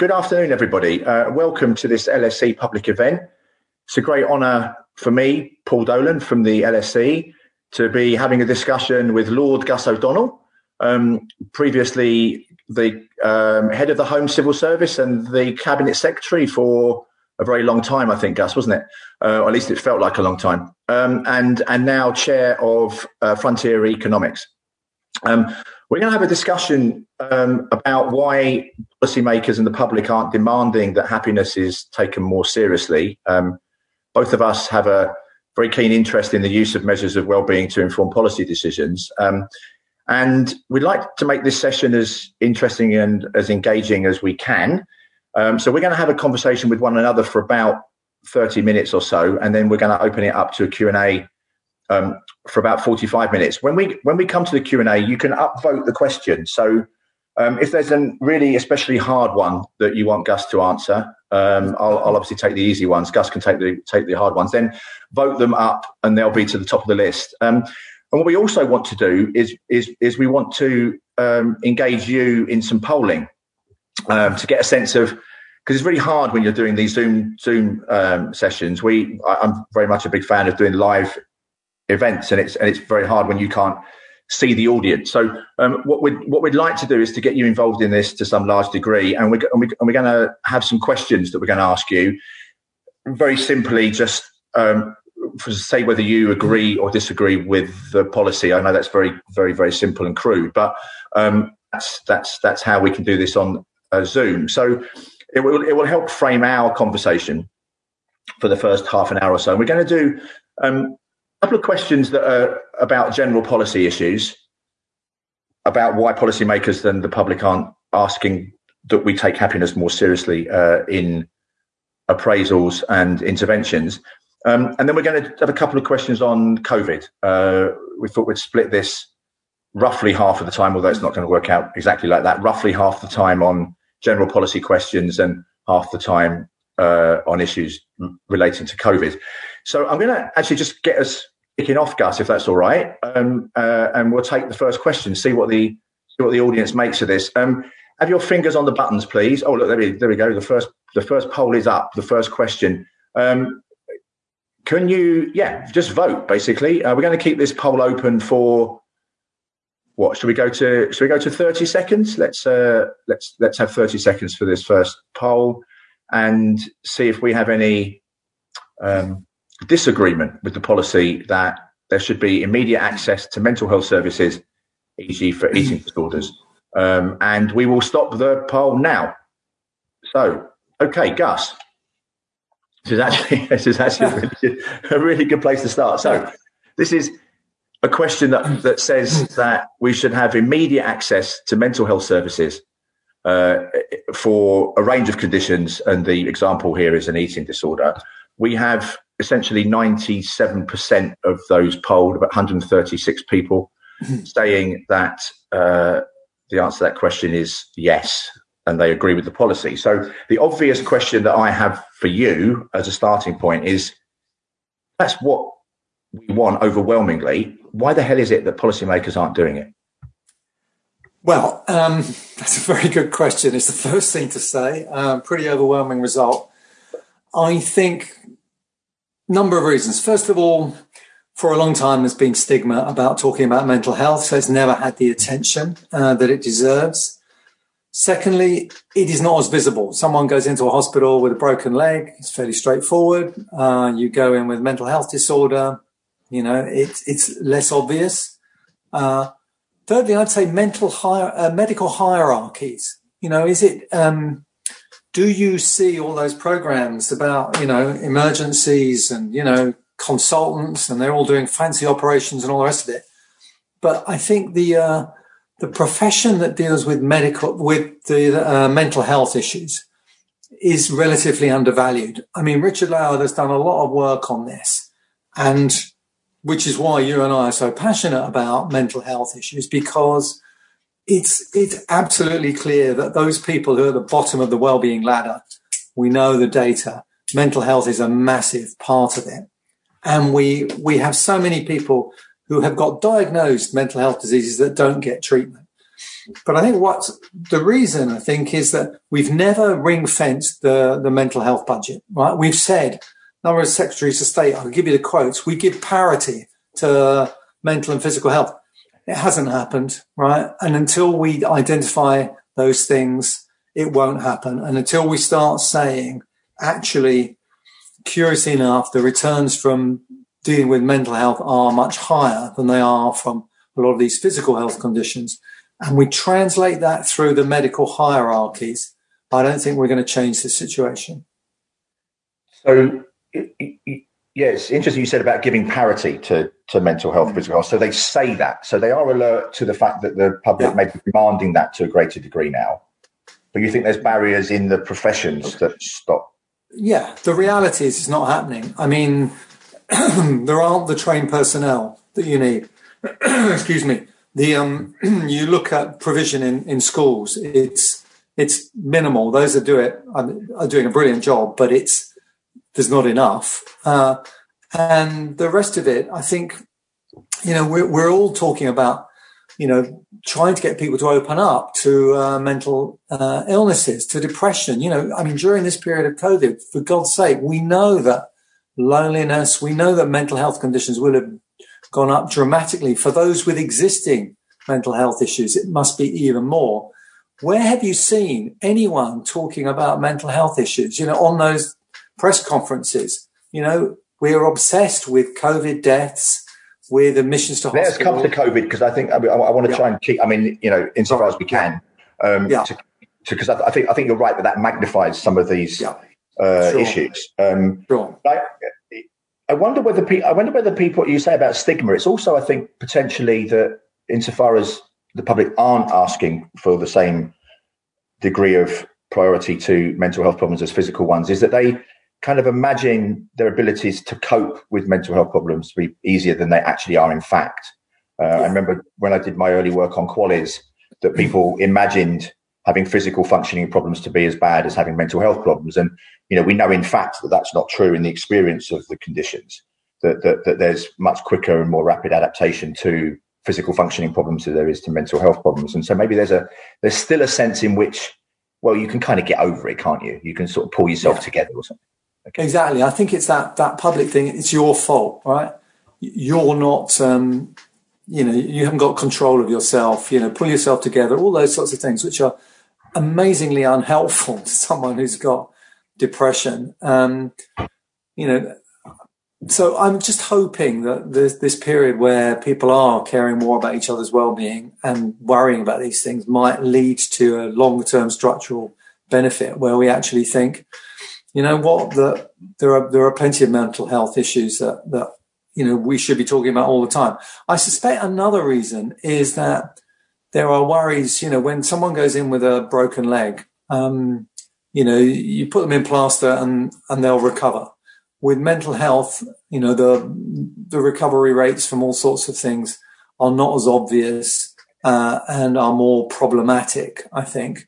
good afternoon, everybody. Uh, welcome to this LSE public event. It's a great honour for me, Paul Dolan from the LSE, to be having a discussion with Lord Gus O'Donnell, um, previously the um, head of the Home Civil Service and the Cabinet Secretary for a very long time, I think, Gus, wasn't it? Uh, at least it felt like a long time. Um, and and now chair of uh, Frontier Economics. Um, we're going to have a discussion um, about why policymakers and the public aren't demanding that happiness is taken more seriously. Um, both of us have a very keen interest in the use of measures of well-being to inform policy decisions. Um, and we'd like to make this session as interesting and as engaging as we can. Um, so we're going to have a conversation with one another for about 30 minutes or so, and then we're going to open it up to a Q&A um, for about 45 minutes. When we when we come to the Q and A, you can upvote the question. So um, if there's a really especially hard one that you want Gus to answer, um, I'll, I'll, obviously take the easy ones. Gus can take the take the hard ones. Then vote them up, and they'll be to the top of the list. Um, and what we also want to do is is is we want to um, engage you in some polling um, to get a sense of because it's really hard when you're doing these Zoom Zoom um, sessions. We I'm very much a big fan of doing live events, and it's and it's very hard when you can't see the audience. So um, what we'd what we'd like to do is to get you involved in this to some large degree, and we're and, we, and we're going to have some questions that we're going to ask you. Very simply, just um, say whether you agree or disagree with the policy. I know that's very very very simple and crude, but um, that's that's that's how we can do this on uh, Zoom. So it will it will help frame our conversation for the first half an hour or so. And we're going to do um, couple of questions that are about general policy issues, about why policymakers and the public aren't asking that we take happiness more seriously uh, in appraisals and interventions. Um, and then we're going to have a couple of questions on COVID. Uh, we thought we'd split this roughly half of the time, although it's not going to work out exactly like that, roughly half the time on general policy questions and half the time uh, on issues relating to COVID. So I'm going to actually just get us kicking off, Gus, if that's all right, um, uh, and we'll take the first question, see what the see what the audience makes of this. Um, have your fingers on the buttons, please. Oh, look, there we, there we go. The first the first poll is up. The first question. Um, can you, yeah, just vote basically. Uh, we're going to keep this poll open for what? Should we go to? Should we go to thirty seconds? Let's uh, let's let's have thirty seconds for this first poll and see if we have any um, disagreement with the policy that there should be immediate access to mental health services, e.g., for eating disorders. Um, and we will stop the poll now. So, okay, Gus. This is actually this is actually a really, a really good place to start. So, this is a question that, that says that we should have immediate access to mental health services uh, for a range of conditions, and the example here is an eating disorder. We have essentially 97% of those polled, about 136 people, mm-hmm. saying that uh, the answer to that question is yes, and they agree with the policy. So the obvious question that I have for you as a starting point is that's what we want overwhelmingly. Why the hell is it that policymakers aren't doing it? Well, um, that's a very good question. It's the first thing to say. Um, pretty overwhelming result. I think number of reasons. First of all, for a long time, there's been stigma about talking about mental health, so it's never had the attention uh, that it deserves. Secondly, it is not as visible. Someone goes into a hospital with a broken leg; it's fairly straightforward. Uh, you go in with mental health disorder, you know, it's it's less obvious. Uh, thirdly, I'd say mental hier- uh, medical hierarchies. You know, is it um, do you see all those programs about you know emergencies and you know consultants and they're all doing fancy operations and all the rest of it? But i think the uh, the profession that deals with medical with the uh, mental health issues is relatively undervalued. I mean richard Layard has done a lot of work on this and which is why you and i are so passionate about mental health issues because it's it's absolutely clear that those people who are at the bottom of the well-being ladder, we know the data. Mental health is a massive part of it, and we we have so many people who have got diagnosed mental health diseases that don't get treatment. But I think what the reason I think is that we've never ring fenced the, the mental health budget, right? We've said, number of secretaries of state, I'll give you the quotes, we give parity to mental and physical health. It hasn't happened, right? And until we identify those things, it won't happen. And until we start saying, actually, curiously enough, the returns from dealing with mental health are much higher than they are from a lot of these physical health conditions. And we translate that through the medical hierarchies. I don't think we're going to change the situation. So, yeah, it's interesting you said about giving parity to, to mental health, physical health. So they say that. So they are alert to the fact that the public yeah. may be demanding that to a greater degree now. But you think there's barriers in the professions that stop? Yeah, the reality is it's not happening. I mean, there aren't the trained personnel that you need. Excuse me. The um, you look at provision in, in schools. It's it's minimal. Those that do it are, are doing a brilliant job, but it's there's not enough. Uh, and the rest of it, I think, you know, we're we're all talking about, you know, trying to get people to open up to uh, mental uh, illnesses, to depression. You know, I mean, during this period of COVID, for God's sake, we know that loneliness. We know that mental health conditions will have gone up dramatically. For those with existing mental health issues, it must be even more. Where have you seen anyone talking about mental health issues? You know, on those press conferences, you know, we're obsessed with COVID deaths, with admissions to Let's come to COVID because I think I, mean, I, I want to yeah. try and keep. I mean, you know, insofar as we can, um, yeah. Because I, I, think I think you're right that that magnifies some of these yeah uh, sure. issues. Um, sure. I, I wonder whether pe- I wonder whether people you say about stigma. It's also I think potentially that insofar as the public aren't asking for the same degree of priority to mental health problems as physical ones, is that they kind of imagine their abilities to cope with mental health problems to be easier than they actually are in fact. Uh. I remember when I did my early work on QALYS that people imagined having physical functioning problems to be as bad as having mental health problems. And, you know, we know in fact that that's not true in the experience of the conditions, that, that, that there's much quicker and more rapid adaptation to physical functioning problems than there is to mental health problems. And so maybe there's a, there's still a sense in which, well, you can kind of get over it, can't you? You can sort of pull yourself yeah. together or something. Okay. Exactly. I think it's that, that public thing. It's your fault, right? You're not, um, you know, you haven't got control of yourself, you know, pull yourself together, all those sorts of things, which are amazingly unhelpful to someone who's got depression. Um, you know, so I'm just hoping that this, this period where people are caring more about each other's well-being and worrying about these things might lead to a longer-term structural benefit where we actually think, you know what, that there are there are plenty of mental health issues that that you know we should be talking about all the time. I suspect another reason is that there are worries, you know, when someone goes in with a broken leg, um, you know, you put them in plaster and, and they'll recover. With mental health, you know, the, the recovery rates from all sorts of things are not as obvious, uh, and are more problematic, I think.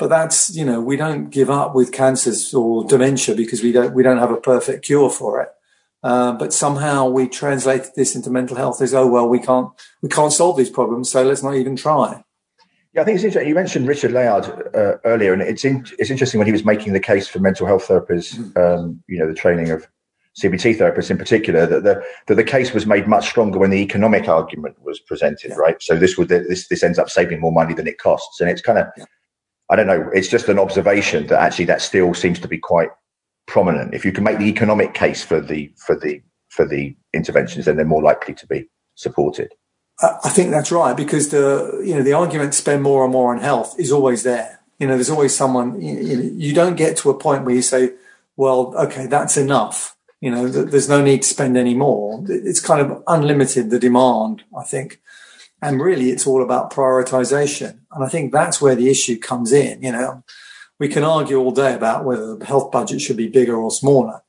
But that's, you know, we don't give up with cancers or dementia because we don't, we don't have a perfect cure for it. Uh, but somehow we translated this into mental health as, oh, well, we can't, we can't solve these problems. So let's not even try. Yeah, I think it's interesting. You mentioned Richard Layard uh, earlier, and it's in, it's interesting when he was making the case for mental health therapists, mm. um, you know, the training of CBT therapists in particular, that the that the case was made much stronger when the economic argument was presented, yeah. right? So this would this this ends up saving more money than it costs, and it's kind of, yeah. I don't know, it's just an observation that actually that still seems to be quite prominent. If you can make the economic case for the for the for the interventions, then they're more likely to be supported. I think that's right because the you know the argument to spend more and more on health is always there. You know, there's always someone. You, know, you don't get to a point where you say, "Well, okay, that's enough." You know, there's no need to spend any more. It's kind of unlimited the demand, I think, and really, it's all about prioritization. And I think that's where the issue comes in. You know, we can argue all day about whether the health budget should be bigger or smaller.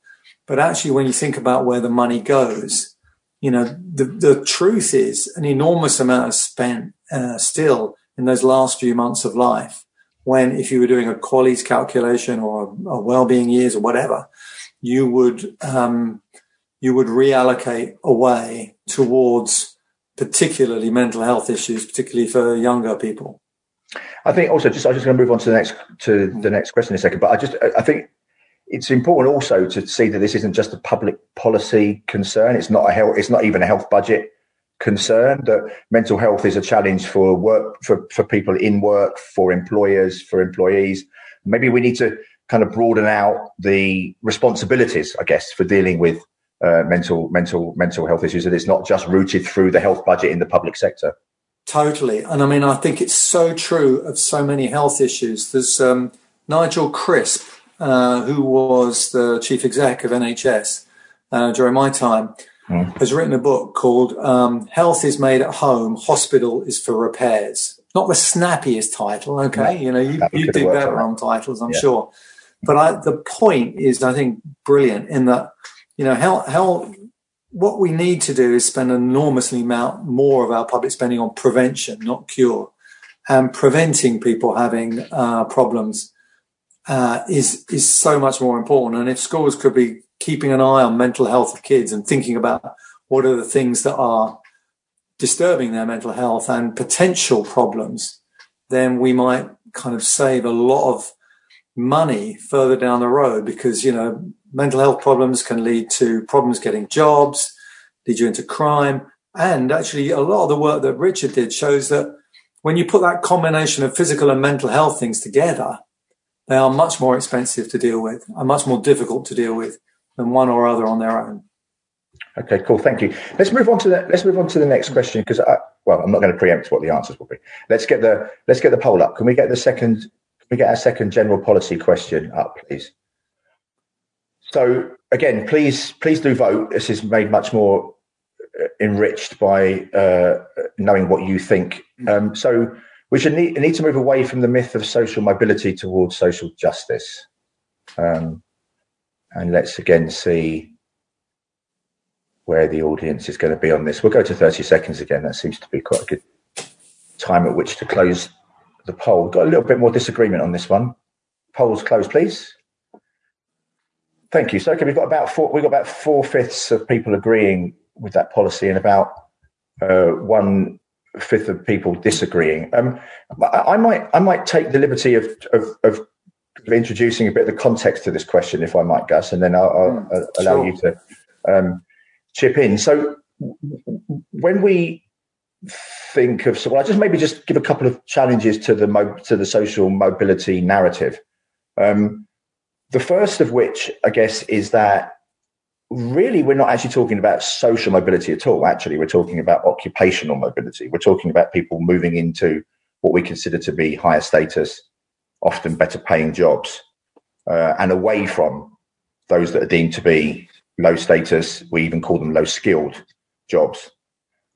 But actually, when you think about where the money goes, you know, the, the truth is an enormous amount is spent uh, still in those last few months of life. When if you were doing a QALYS calculation or a, a well-being years or whatever, you would, um, you would reallocate away towards particularly mental health issues, particularly for younger people. I think also just I'm just going to move on to the next to mm-hmm. the next question in a second, but I just I think it's important also to see that this isn't just a public policy concern. It's not a health. It's not even a health budget concern. That mental health is a challenge for work for for people in work, for employers, for employees. Maybe we need to kind of broaden out the responsibilities, I guess, for dealing with uh, mental mental mental health issues. That it's not just rooted through the health budget in the public sector. Totally, and I mean, I think it's so true of so many health issues. There's um, Nigel Crisp uh, who was the chief exec of NHS uh, during my time, mm. has written a book called um, Health is Made at Home, Hospital is for Repairs. Not the snappiest title, okay? You know, you, you do better on titles, I'm yeah. sure. But I, the point is, I think, brilliant in that, you know, how, how, what we need to do is spend an enormously amount more of our public spending on prevention, not cure, and preventing people having uh, problems uh, is is so much more important. And if schools could be keeping an eye on mental health of kids and thinking about what are the things that are disturbing their mental health and potential problems, then we might kind of save a lot of money further down the road because you know mental health problems can lead to problems getting jobs, lead you into crime. And actually, a lot of the work that Richard did shows that when you put that combination of physical and mental health things together, they are much more expensive to deal with and much more difficult to deal with than one or other on their own. Okay, cool. Thank you. Let's move on to the let's move on to the next question because I well, I'm not going to preempt what the answers will be. Let's get the let's get the poll up. Can we get the second? We get our second general policy question up, please? So again, please please do vote. This is made much more uh, enriched by uh, knowing what you think. Um, so we should need, need to move away from the myth of social mobility towards social justice. Um, and let's again see where the audience is going to be on this. We'll go to 30 seconds again. That seems to be quite a good time at which to close the poll. Got a little bit more disagreement on this one. Polls closed, please. Thank you. So, okay, we've got about four, we've got about four fifths of people agreeing with that policy and about uh, one fifth of people disagreeing. Um, I, I, might I might take the liberty of, of, of introducing a bit of the context to this question, if I might, Gus, and then I'll, I'll mm, allow sure. you to um, chip in. So when we think of, so well, I just maybe just give a couple of challenges to the mo- to the social mobility narrative. Um, the first of which, I guess, is that really we're not actually talking about social mobility at all. Actually, we're talking about occupational mobility. We're talking about people moving into what we consider to be higher status, often better paying jobs, uh, and away from those that are deemed to be low status. We even call them low skilled jobs.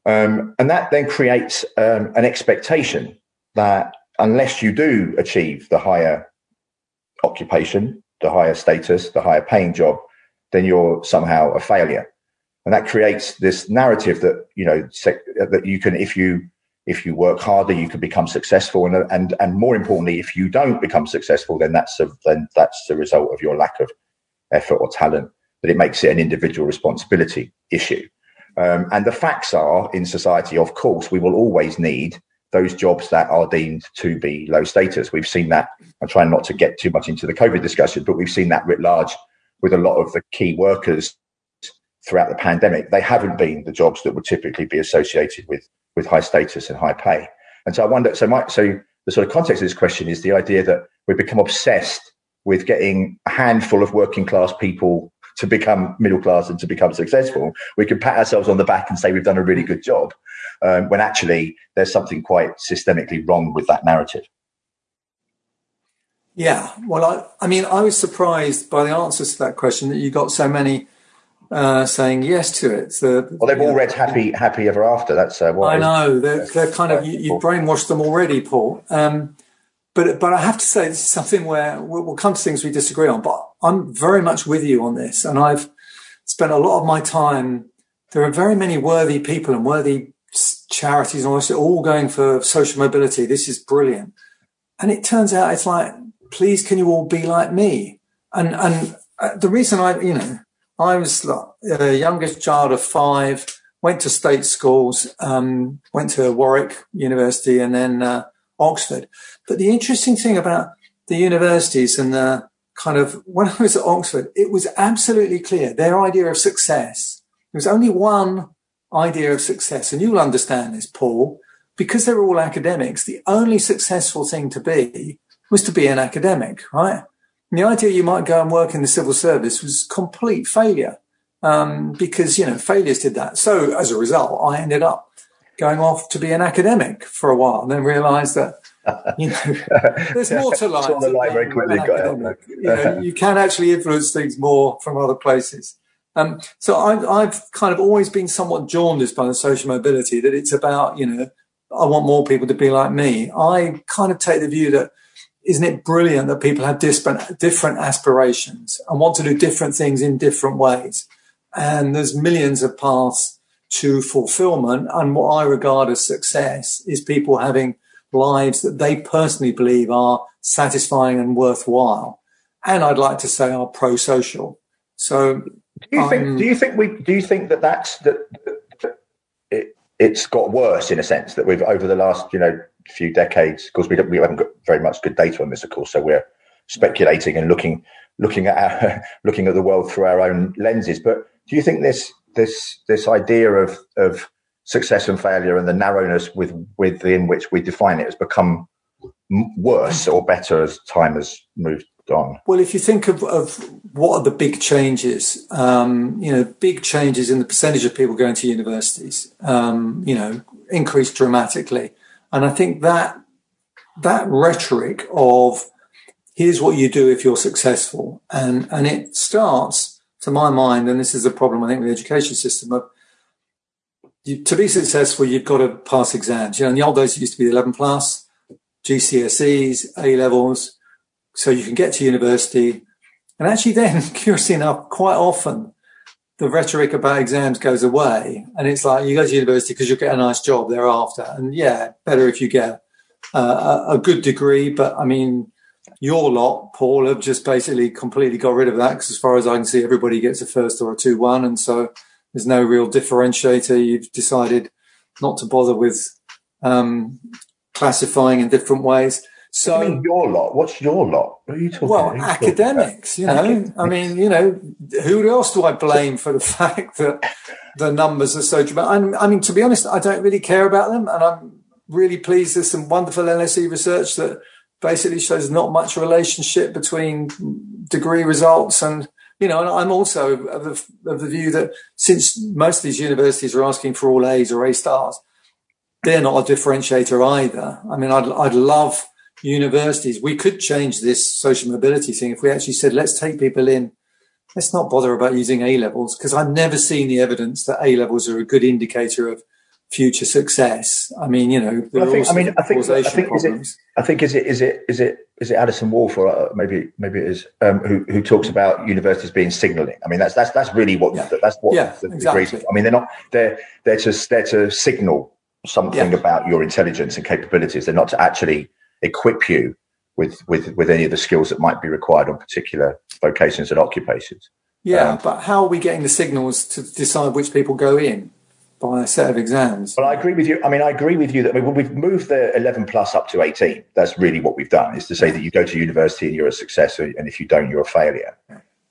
Um, and that then creates um, an expectation that unless you do achieve the higher occupation, the higher status, the higher paying job, then you're somehow a failure. And that creates this narrative that, you know, sec- that you can, if you, if you work harder, you can become successful. And, and, and more importantly, if you don't become successful, then that's a, then that's the result of your lack of effort or talent, that it makes it an individual responsibility issue. Um, and the facts are in society, of course, we will always need those jobs that are deemed to be low status. We've seen that. I'm trying not to get too much into the COVID discussion, but we've seen that writ large with a lot of the key workers throughout the pandemic, they haven't been the jobs that would typically be associated with with high status and high pay. And so I wonder. So my so the sort of context of this question is the idea that we become obsessed with getting a handful of working class people to become middle class and to become successful. We can pat ourselves on the back and say we've done a really good job, um, when actually there's something quite systemically wrong with that narrative. Yeah, well, I, I mean, I was surprised by the answers to that question that you got so many uh, saying yes to it. So, well, they've all read "Happy Happy Ever After." That's uh, what I know. They're, they're kind of you, you brainwashed them already, Paul. Um, but but I have to say this is something where we'll, come to things we disagree on. But I'm very much with you on this, and I've spent a lot of my time. There are very many worthy people and worthy charities and all all going for social mobility. This is brilliant. And it turns out it's like please can you all be like me? And, and uh, the reason I, you know, I was the youngest child of five. went to state schools, um, went to Warwick University and then uh, Oxford. But the interesting thing about the universities and the kind of when I was at Oxford, it was absolutely clear their idea of success. There was only one idea of success, and you'll understand this, Paul, because they were all academics. The only successful thing to be was to be an academic, right? And the idea you might go and work in the civil service was complete failure um, because you know failures did that. So as a result, I ended up going off to be an academic for a while, and then realised that you know there's more to life. the life very quickly got you, know, you can actually influence things more from other places. Um, so I've, I've kind of always been somewhat jaundiced by the social mobility that it's about, you know, I want more people to be like me. I kind of take the view that isn't it brilliant that people have different different aspirations and want to do different things in different ways? And there's millions of paths to fulfillment. And what I regard as success is people having lives that they personally believe are satisfying and worthwhile. And I'd like to say are pro-social. So do you um, think, do you think we, do you think that that's, that, that it, it's got worse in a sense that we've over the last, you know, few decades, because we, don't we haven't got very much good data on this, of course. So we're speculating and looking, looking at our, looking at the world through our own lenses. But do you think this this this idea of of success and failure and the narrowness with within which we define it has become worse or better as time has moved on? Well, if you think of, of what are the big changes, um, you know, big changes in the percentage of people going to universities, um, you know, increased dramatically, and I think that that rhetoric of here's what you do if you're successful, and and it starts to my mind, and this is a problem I think with the education system, of you, to be successful, you've got to pass exams. You know, in the old days, it used to be 11 plus, GCSEs, A levels, so you can get to university. And actually, then, curiously enough, quite often the rhetoric about exams goes away, and it's like you go to university because you'll get a nice job thereafter. And yeah, better if you get uh, a, a good degree, but I mean, your lot, Paul, have just basically completely got rid of that because, as far as I can see, everybody gets a first or a 2 1. And so there's no real differentiator. You've decided not to bother with um, classifying in different ways. So, mean, your lot. What's your lot? What are you talking well, about? academics, you know. I mean, you know, who else do I blame for the fact that the numbers are so dramatic? I mean, to be honest, I don't really care about them. And I'm really pleased there's some wonderful LSE research that basically shows not much relationship between degree results and you know, and I'm also of the, of the view that since most of these universities are asking for all A's or A stars, they're not a differentiator either. I mean, I'd, I'd love universities. We could change this social mobility thing if we actually said, let's take people in. Let's not bother about using A levels because I've never seen the evidence that A levels are a good indicator of future success. I mean, you know, I think, I mean, I think, I think, is it, I think is it, is it, is it, is it Alison Wolf or uh, maybe, maybe it is, um, who, who talks about universities being signaling. I mean, that's, that's, that's really what, yeah. that's what yeah, the exactly. I mean, they're not, they're, they're to, they're to signal something yeah. about your intelligence and capabilities. They're not to actually equip you with, with, with any of the skills that might be required on particular vocations and occupations. Yeah, um, but how are we getting the signals to decide which people go in? By a set of exams. Well, I agree with you. I mean, I agree with you that we've moved the 11 plus up to 18. That's really what we've done is to say that you go to university and you're a success, and if you don't, you're a failure.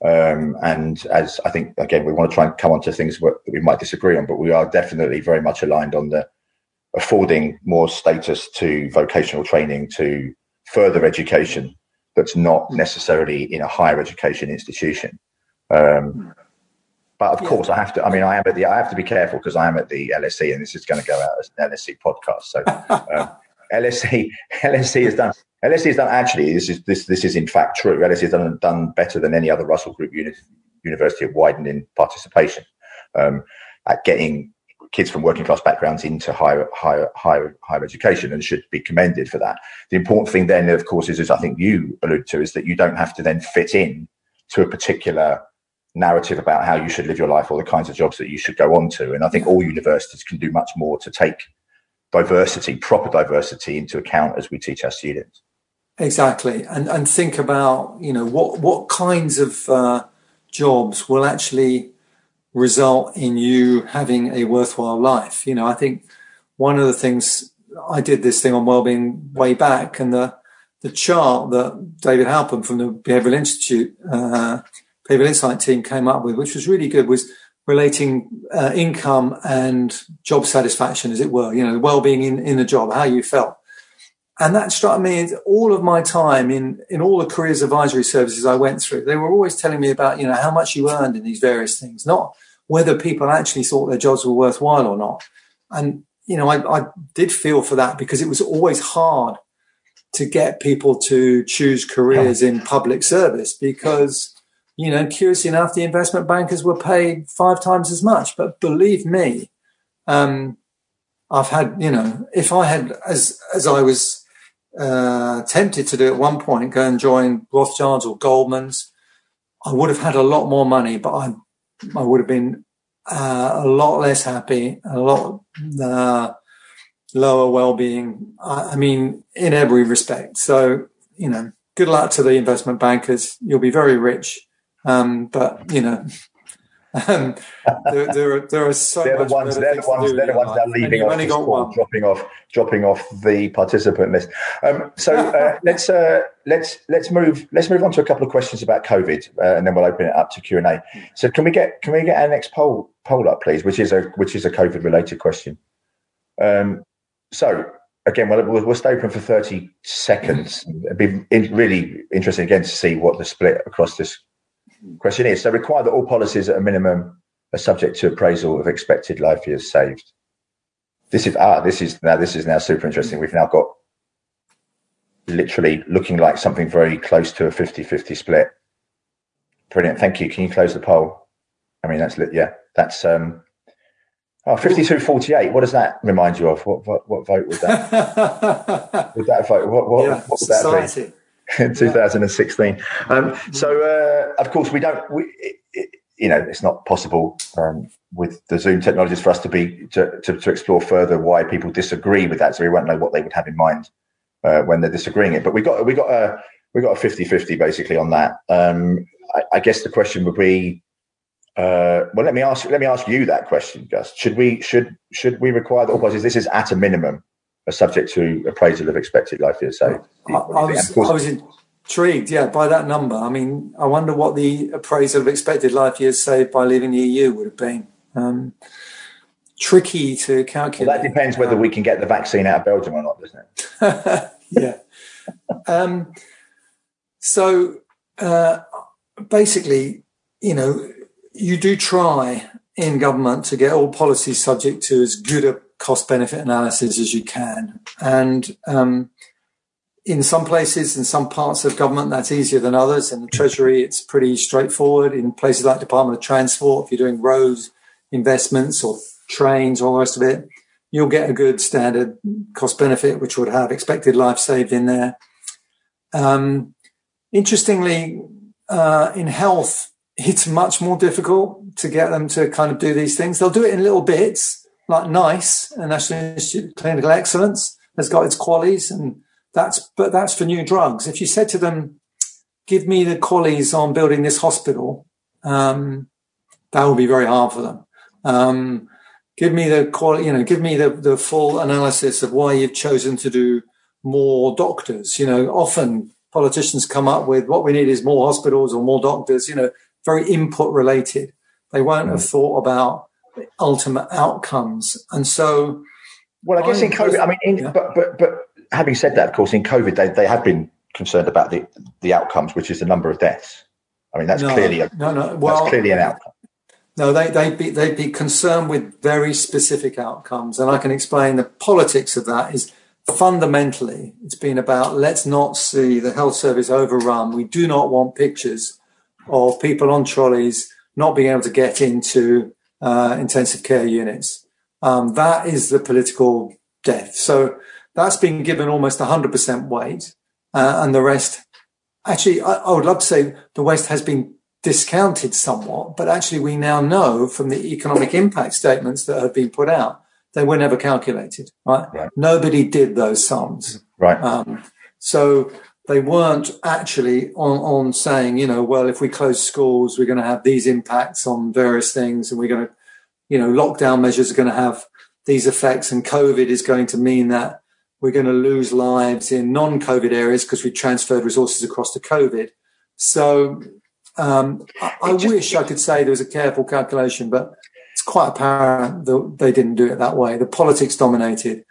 Um, and as I think, again, we want to try and come on to things that we might disagree on, but we are definitely very much aligned on the affording more status to vocational training, to further education that's not necessarily in a higher education institution. Um, but of yeah. course, I have to. I mean, I am at the. I have to be careful because I am at the LSE, and this is going to go out as an LSE podcast. So, um, LSE LSE has done. LSE has done actually. This is this this is in fact true. LSE has done done better than any other Russell Group uni- university at widening participation um, at getting kids from working class backgrounds into higher higher higher higher education, and should be commended for that. The important thing then, of course, is as I think you allude to, is that you don't have to then fit in to a particular narrative about how you should live your life or the kinds of jobs that you should go on to. And I think all universities can do much more to take diversity, proper diversity into account as we teach our students. Exactly. And, and think about, you know, what, what kinds of uh, jobs will actually result in you having a worthwhile life. You know, I think one of the things I did this thing on wellbeing way back, and the the chart that David Halpern from the Behavioral Institute, uh, Behavioral Insight team came up with, which was really good, was relating uh, income and job satisfaction, as it were. You know, well-being in in the job, how you felt. And that struck me all of my time in, in all the careers advisory services I went through. They were always telling me about, you know, how much you earned in these various things, not whether people actually thought their jobs were worthwhile or not. And, you know, I, I did feel for that because it was always hard to get people to choose careers in public service because, you know, curiously enough, the investment bankers were paid five times as much. But believe me, um, I've had, you know, if I had, as, as I was, uh, tempted to do at one point, go and join Rothschilds or Goldman's, I would have had a lot more money, but I I would have been uh, a lot less happy, a lot uh, lower well-being. I, I, mean, in every respect. So, you know, good luck to the investment bankers. You'll be very rich, um, but you know. Um, there, there, are, there are so they're the ones. They're the ones. They're the ones that are leaving off the call, dropping off, dropping off the participant list. Um, so uh, let's uh, let's let's move let's move on to a couple of questions about COVID, uh, and then we'll open it up to Q and A. So can we get can we get our next poll poll up, please? Which is a which is a COVID related question. Um, so again, we'll, we'll stay open for thirty seconds. It'd be in, really interesting again to see what the split across this question is. So require that all policies at a minimum are subject to appraisal of expected life years saved. This is ah, this is now this is now super interesting. We've now got literally looking like something very close to a 50-50 split. Brilliant. Thank you. Can you close the poll? I mean, that's yeah, that's um oh, 52-48. What does that remind you of? What what, what vote would that would that vote? What what, yeah, what would that be? in 2016. Um, so, uh, of course, we don't. We, it, it, you know, it's not possible um, with the Zoom technologies for us to be to, to, to, explore further why people disagree with that. So we won't know what they would have in mind uh, when they're disagreeing it. But we got we got a we got a 50-50 basically on that. Um, I, I, guess the question would be. Uh, well, let me ask. Let me ask you that question, Gus. Should we should should we require that all policies? This is at a minimum are subject to appraisal of expected life years. So I, I, was, I was intrigued, yeah, by that number. I mean, I wonder what the appraisal of expected life years saved by leaving the EU would have been. Um, tricky to calculate. Well, that depends whether we can get the vaccine out of Belgium or not, doesn't it? yeah. um, so uh, basically, you know, you do try in government to get all policies subject to as good a cost benefit analysis as you can. And um, in some places, in some parts of government, that's easier than others. In the Treasury, it's pretty straightforward. In places like Department of Transport, if you're doing roads investments or trains, all the rest of it, you'll get a good standard cost benefit, which would have expected life saved in there. Um, interestingly, uh, in health, it's much more difficult to get them to kind of do these things. They'll do it in little bits like NICE, a National Institute of Clinical Excellence, has got its QALYs, and that's but that's for new drugs. If you said to them, "Give me the QALYs on building this hospital," um, that would be very hard for them. Um, give me the quality, you know, give me the, the full analysis of why you've chosen to do more doctors. You know, often politicians come up with what we need is more hospitals or more doctors. You know, very input related. They won't have thought about ultimate outcomes. And so, well, I guess in COVID, I mean, in, yeah. but but but having said that, of course, in COVID, they they have been concerned about the the outcomes, which is the number of deaths. I mean, that's no, clearly a, no, no. Well, that's clearly an outcome. No, they they'd be they'd be concerned with very specific outcomes, and I can explain the politics of that is fundamentally it's been about let's not see the health service overrun. We do not want pictures of people on trolleys not being able to get into uh, intensive care units. Um, that is the political death. So that's been given almost 100% weight, uh, and the rest. Actually, I, I, would love to say the West has been discounted somewhat, but actually, we now know from the economic impact statements that have been put out they were never calculated. Right? right. Nobody did those sums. Right. Um, so they weren't actually on, on saying, you know, well, if we close schools, we're going to have these impacts on various things and we're going to, you know, lockdown measures are going to have these effects and COVID is going to mean that we're going to lose lives in non-COVID areas because we transferred resources across to COVID. So um, I, I just, wish I could say there was a careful calculation, but it's quite apparent that they didn't do it that way. The politics dominated,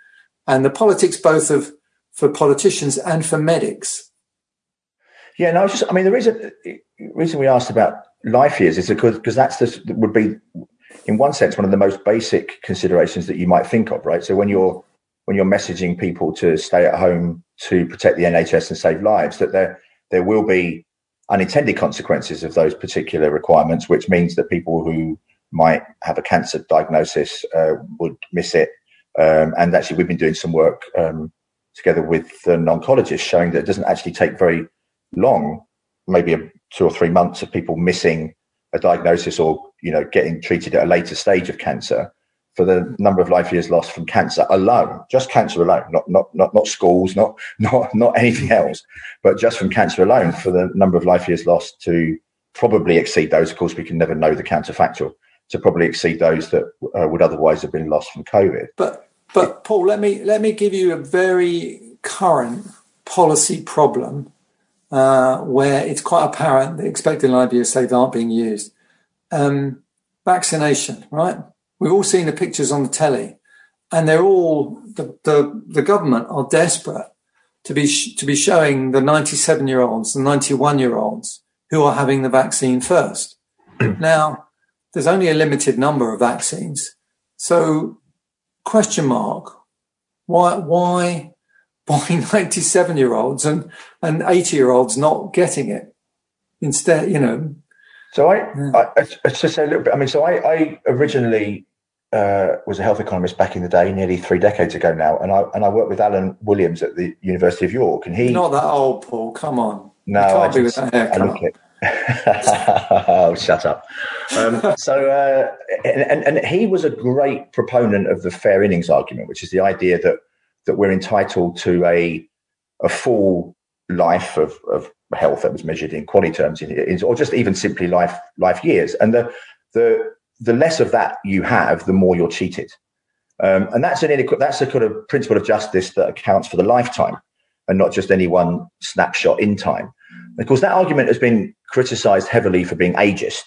and the politics both of for politicians and for medics. Yeah, no, I was just I mean the reason reason we asked about life years is because because that's the would be in one sense one of the most basic considerations that you might think of, right? So when you're when you're messaging people to stay at home to protect the NHS and save lives, that there there will be unintended consequences of those particular requirements, which means that people who might have a cancer diagnosis uh, would miss it. Um, and actually, we've been doing some work um, together with an oncologist showing that it doesn't actually take very long, maybe two or three months of people missing a diagnosis or you know getting treated at a later stage of cancer for the number of life years lost from cancer alone, just cancer alone, not not not not schools, not not not anything else, but just from cancer alone, for the number of life years lost to probably exceed those. Of course, we can never know the counterfactual to probably exceed those that uh, would otherwise have been lost from COVID. But but Paul, let me let me give you a very current policy problem uh, where it's quite apparent that expected life years saved aren't being used. Um, vaccination, right? We've all seen the pictures on the telly, and they're all the the, the government are desperate to be sh- to be showing the 97 year olds, the 91 year olds who are having the vaccine first. now, there's only a limited number of vaccines, so question mark. Why why why 97 year olds and and 80 year olds not getting it instead? You know, so I, yeah. I, I just say a little bit. I mean, so I, I originally uh, was a health economist back in the day, nearly three decades ago now, and I and I worked with Alan Williams at the University of York, and he not that old, Paul. Come on, no, I, just, I look it. Oh, shut up. Um, so, uh, and, and he was a great proponent of the fair innings argument, which is the idea that that we're entitled to a a full life of, of health that was measured in quality terms, in, in, or just even simply life life years. And the the the less of that you have, the more you're cheated. Um, and that's an that's a kind of principle of justice that accounts for the lifetime and not just any one snapshot in time. Of course, that argument has been criticised heavily for being ageist.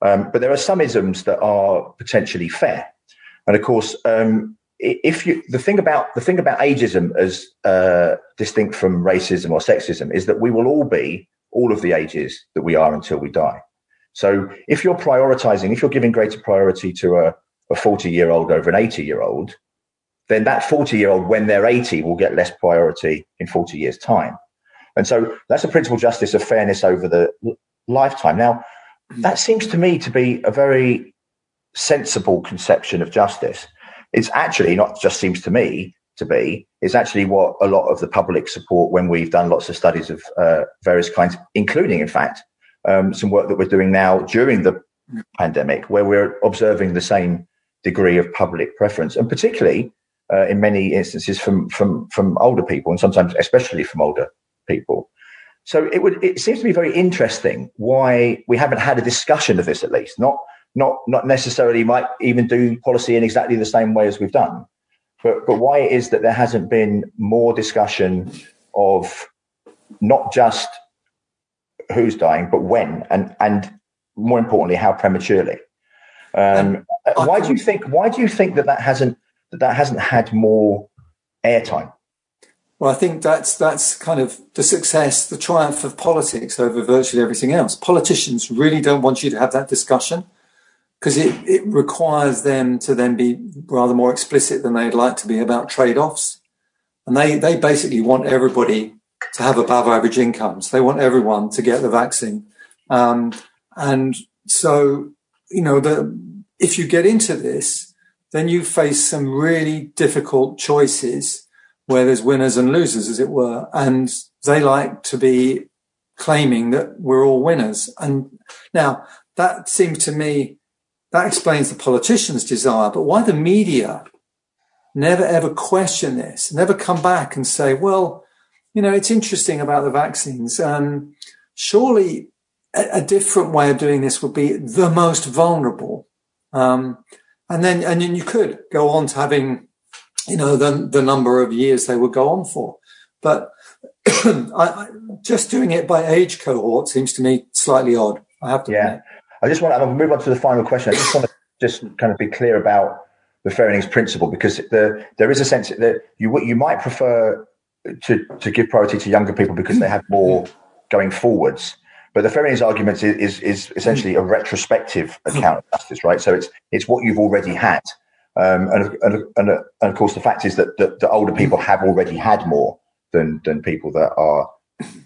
Um, but there are some isms that are potentially fair. And of course, um, if you the thing about the thing about ageism as uh, distinct from racism or sexism is that we will all be all of the ages that we are until we die. So if you're prioritizing, if you're giving greater priority to a, a 40 year old over an 80 year old, then that 40 year old, when they're 80, will get less priority in 40 years' time. And so that's a principle justice of fairness over the lifetime. Now, that seems to me to be a very sensible conception of justice it's actually not just seems to me to be, it's actually what a lot of the public support when we've done lots of studies of uh, various kinds, including, in fact, um, some work that we're doing now during the pandemic, where we're observing the same degree of public preference, and particularly uh, in many instances from from from older people, and sometimes especially from older people. So it would it seems to be very interesting why we haven't had a discussion of this at least, not not not necessarily might even do policy in exactly the same way as we've done, but but why it is that there hasn't been more discussion of not just who's dying, but when, and and more importantly, how prematurely. Um, why do you think? Why do you think that that hasn't that that hasn't had more airtime? Well, I think that's that's kind of the success, the triumph of politics over virtually everything else. Politicians really don't want you to have that discussion because it, it requires them to then be rather more explicit than they'd like to be about trade-offs. And they, they basically want everybody to have above average incomes. They want everyone to get the vaccine. Um, and so, you know, the, if you get into this, then you face some really difficult choices where there's winners and losers, as it were. And they like to be claiming that we're all winners. And now that seems to me that explains the politician's desire, but why the media never ever question this, never come back and say, well, you know, it's interesting about the vaccines. Um, surely a, a, different way of doing this would be the most vulnerable. Um, and then, and then you could go on to having, you know, the, the number of years they would go on for. But I, I, just doing it by age cohort seems to me slightly odd. I have to. Yeah. Admit. I just want to move on to the final question. I just want to just kind of be clear about the fair innings principle because the, there is a sense that you you might prefer to to give priority to younger people because they have more going forwards. But the fair innings argument is, is, is essentially a retrospective account of justice, right? So it's it's what you've already had, um, and, and, and, and of course the fact is that the, older people have already had more than than people that are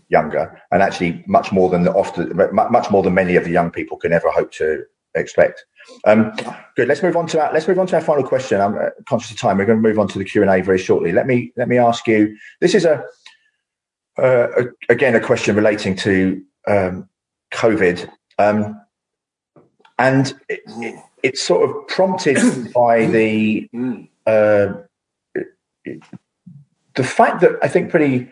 younger, and actually much more than the often much more than many of the young people can ever hope to expect. Um, good. Let's move on to our let's move on to our final question. I'm uh, conscious of time. We're going to move on to the Q and A very shortly. Let me let me ask you. This is a, uh, a again a question relating to um, COVID, um, and it, it, it's sort of prompted by the uh, the fact that I think pretty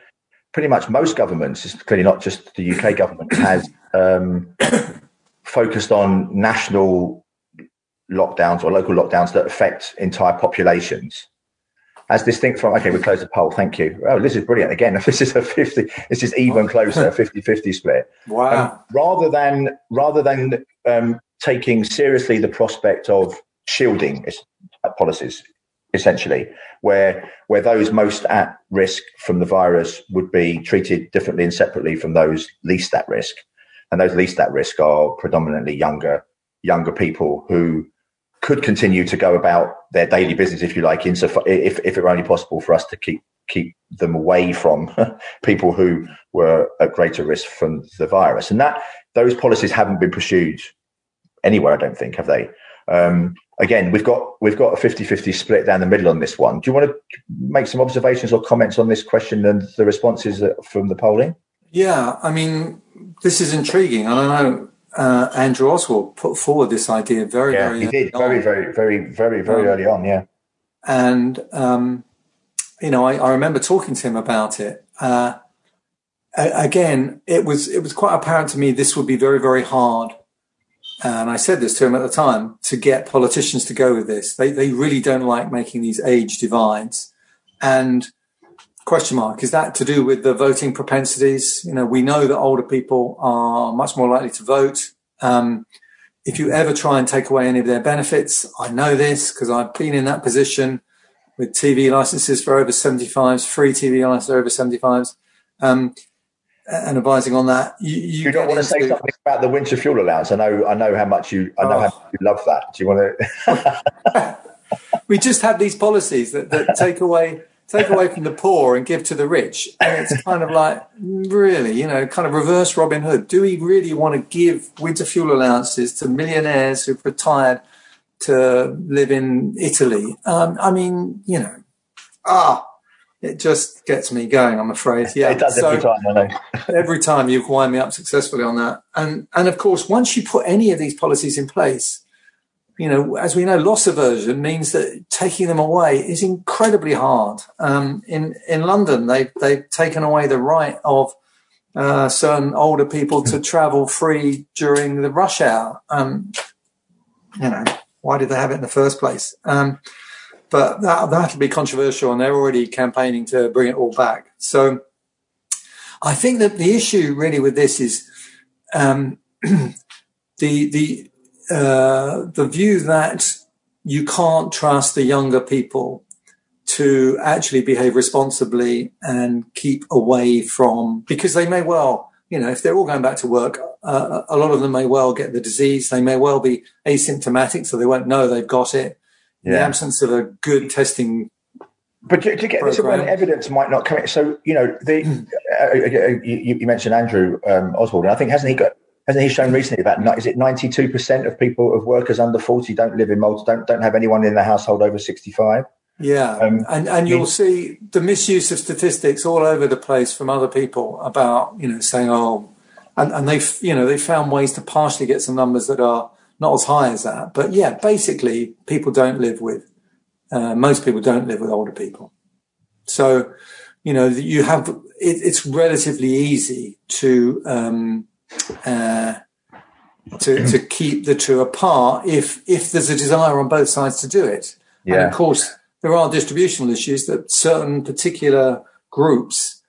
pretty much most governments, it's clearly not just the UK government, has um, focused on national lockdowns or local lockdowns that affect entire populations. As distinct from, okay, we close the poll, thank you. Oh, this is brilliant. Again, this is a 50, this is even closer, a 50 50 split. Wow. Um, rather than, rather than um, taking seriously the prospect of shielding policies, essentially, where where those most at risk from the virus would be treated differently and separately from those least at risk, and those least at risk are predominantly younger younger people who could continue to go about their daily business, if you like, if if it were only possible for us to keep keep them away from people who were at greater risk from the virus, and that those policies haven't been pursued anywhere. I don't think have they. Um, again, we've got we've got a 50-50 split down the middle on this one. Do you want to make some observations or comments on this question and the responses from the polling? Yeah, I mean, this is intriguing. I don't know. Uh, Andrew Oswald put forward this idea very, yeah, very he did very, on. very, very, very, very um, early on. Yeah, and um, you know, I, I, remember talking to him about it. Uh, again, it was it was quite apparent to me this would be very, very hard and I said this to him at the time to get politicians to go with this. They they really don't like making these age divides. And question mark is that to do with the voting propensities? You know, we know that older people are much more likely to vote. Um, if you ever try and take away any of their benefits, I know this because I've been in that position with TV licenses for over 75s, free TV licenses for over 75s. Um, and advising on that. You, you, you don't want to say something about the winter fuel allowance. I know, I know how much you, I know oh. how you love that. Do you want to? we just have these policies that, that take away take away from the poor and give to the rich, and it's kind of like really, you know, kind of reverse Robin Hood. Do we really want to give winter fuel allowances to millionaires who've retired to live in Italy? Um, I mean, you know, ah it just gets me going. I'm afraid. Yeah, it does so every time. I know. every time you've wind me up successfully on that, and and of course, once you put any of these policies in place, you know, as we know, loss aversion means that taking them away is incredibly hard. Um, in in London, they they've taken away the right of uh, certain older people to travel free during the rush hour. Um, you know, why did they have it in the first place? Um, but that that'll be controversial, and they're already campaigning to bring it all back. So I think that the issue really with this is um, the the uh, the view that you can't trust the younger people to actually behave responsibly and keep away from because they may well you know if they're all going back to work uh, a lot of them may well get the disease they may well be asymptomatic so they won't know they've got it in yeah. the absence of a good testing. But to, to get this when evidence might not come in. So, you know, the, uh, uh, uh, you, you, mentioned Andrew um, Oswald, and I think hasn't he got hasn't he shown recently about is it ninety two percent of people of workers under forty don't live in Malta, don't don't have anyone in their household over sixty five. Yeah, um, and and you'll see the misuse of statistics all over the place from other people about you know saying oh, and and they've you know they found ways to partially get some numbers that are not as high as that. But yeah, basically, people don't live with, uh, most people don't live with older people. So, you know, you have, it, it's relatively easy to um, uh, to to keep the two apart if if there's a desire on both sides to do it. Yeah. And of course, there are distributional issues that certain particular groups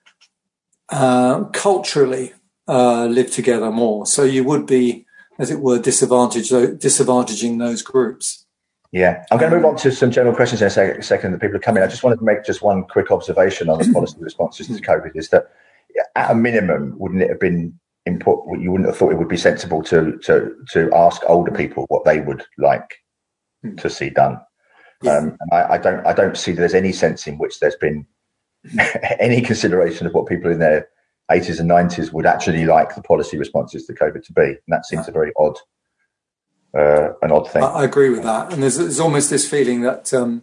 uh, culturally uh, live together more. So you would be, as it were, disadvantage, disadvantaging those groups. Yeah, I'm going to move on to some general questions in a second, second that people are coming. I just wanted to make just one quick observation on the policy responses to COVID is that at a minimum, wouldn't it have been input? You wouldn't have thought it would be sensible to to to ask older people what they would like hmm. to see done. Yeah. Um, I, I, don't I don't see there's any sense in which there's been any consideration of what people in their 80s and 90s would actually like the policy responses to COVID to be, and that seems a very odd uh, an odd thing. I, agree with that, and there's, there's almost this feeling that um,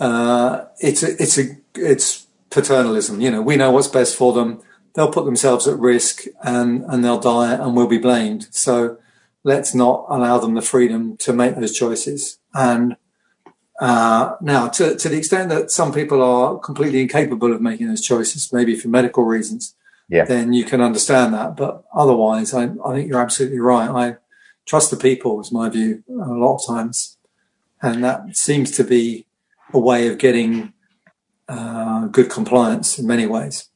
uh, it's a, it's a it's paternalism. You know, we know what's best for them. They'll put themselves at risk, and and they'll die, and we'll be blamed. So let's not allow them the freedom to make those choices. And uh, now, to to the extent that some people are completely incapable of making those choices, maybe for medical reasons, yeah. then you can understand that. But otherwise, I, I think you're absolutely right. I trust the people is my view a lot of times. And that seems to be a way of getting uh, good compliance in many ways.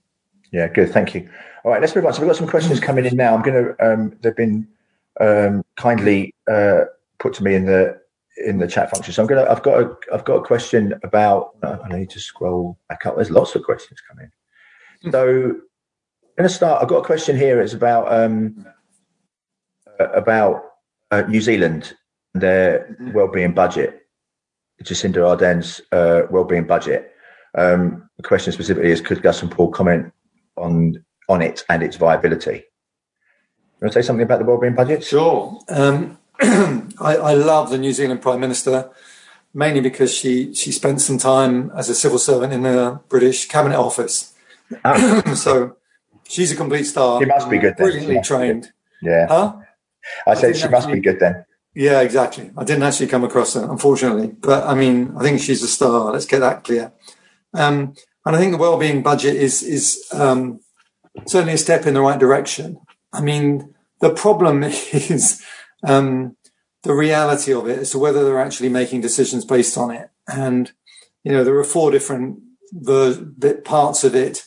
Yeah, good. Thank you. All right, let's move on. So we've got some questions coming in now. I'm going to. Um, they've been um, kindly uh, put to me in the in the chat function. So I'm going to. I've got a. I've got a question about. Uh, I need to scroll back up. There's lots of questions coming. So going to start. I've got a question here. It's about um, uh, about uh, New Zealand, their mm-hmm. well-being budget, Jacinda Ardern's uh, well-being budget. Um, the question specifically is: Could Gus and Paul comment on on it and its viability? You want to say something about the well-being budget? Sure. Um, I, I, love the New Zealand Prime Minister, mainly because she she spent some time as a civil servant in the British Cabinet Office. Oh. so she's a complete star. She must be good. Then. Brilliantly trained. Yeah. Huh? I said she must be good then. Yeah, exactly. I didn't actually come across her, unfortunately. But I mean, I think she's a star. Let's get that clear. Um, and I think the well-being budget is is um, certainly a step in the right direction. I mean, the problem is um, the reality of it as to whether they're actually making decisions based on it. And you know, there are four different ver- parts of it.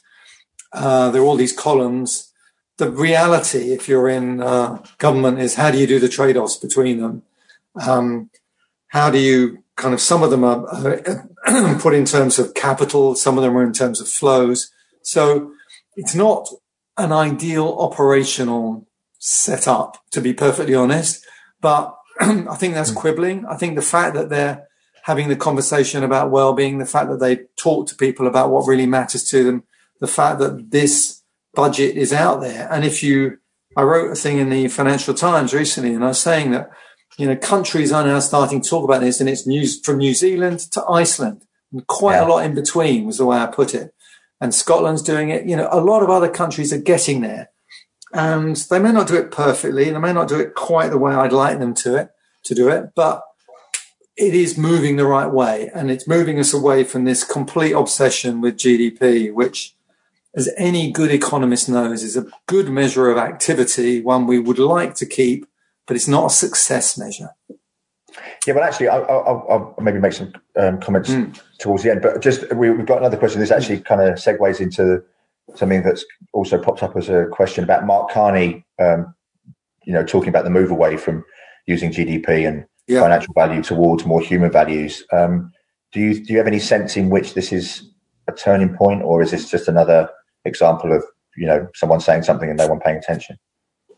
Uh, there are all these columns the reality, if you're in uh, government, is how do you do the trade offs between them? Um, how do you kind of, some of them are, are put in terms of capital, some of them are in terms of flows. So it's not an ideal operational setup, to be perfectly honest. But I think that's hmm. quibbling. I think the fact that they're having the conversation about well-being, the fact that they talk to people about what really matters to them, the fact that this budget is out there. And if you, I wrote a thing in the Financial Times recently, and I was saying that, you know, countries are now starting to talk about this, and it's news from New Zealand to Iceland, and quite yeah. a lot in between was the way I put it. And Scotland's doing it. You know, a lot of other countries are getting there, and they may not do it perfectly, and they may not do it quite the way I'd like them to it to do it, but it is moving the right way, and it's moving us away from this complete obsession with GDP, which as any good economist knows, is a good measure of activity, one we would like to keep, but it's not a success measure. Yeah, well, actually, I'll, I'll, I'll maybe make some um, comments mm. towards the end, but just we, have got another question. This actually kind of segues into something that's also popped up as a question about Mark Carney, um, you know, talking about the move away from using GDP and yeah. financial value towards more human values. Um, do you do you have any sense in which this is a turning point, or is this just another example of you know someone saying something and no one paying attention.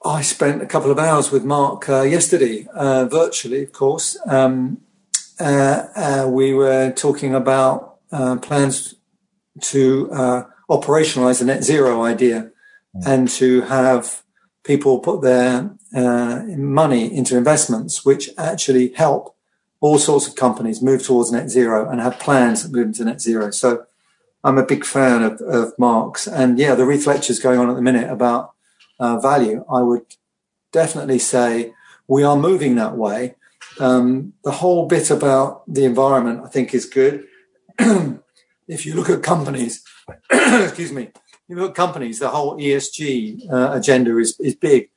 I spent a couple of hours with Mark uh, yesterday, uh, virtually, of course. Um, uh, uh we were talking about uh, plans to uh, operationalize the net zero idea mm. and to have people put their money into investments which actually help all sorts of companies move towards net zero and have plans that move into net zero. So I'm a big fan of, of Mark's, and yeah, the Reith going on at the minute about uh, value. I would definitely say we are moving that way. Um, the whole bit about the environment, I think, is good. if you look at companies, excuse me, you look at companies, the whole ESG uh, agenda is, is big,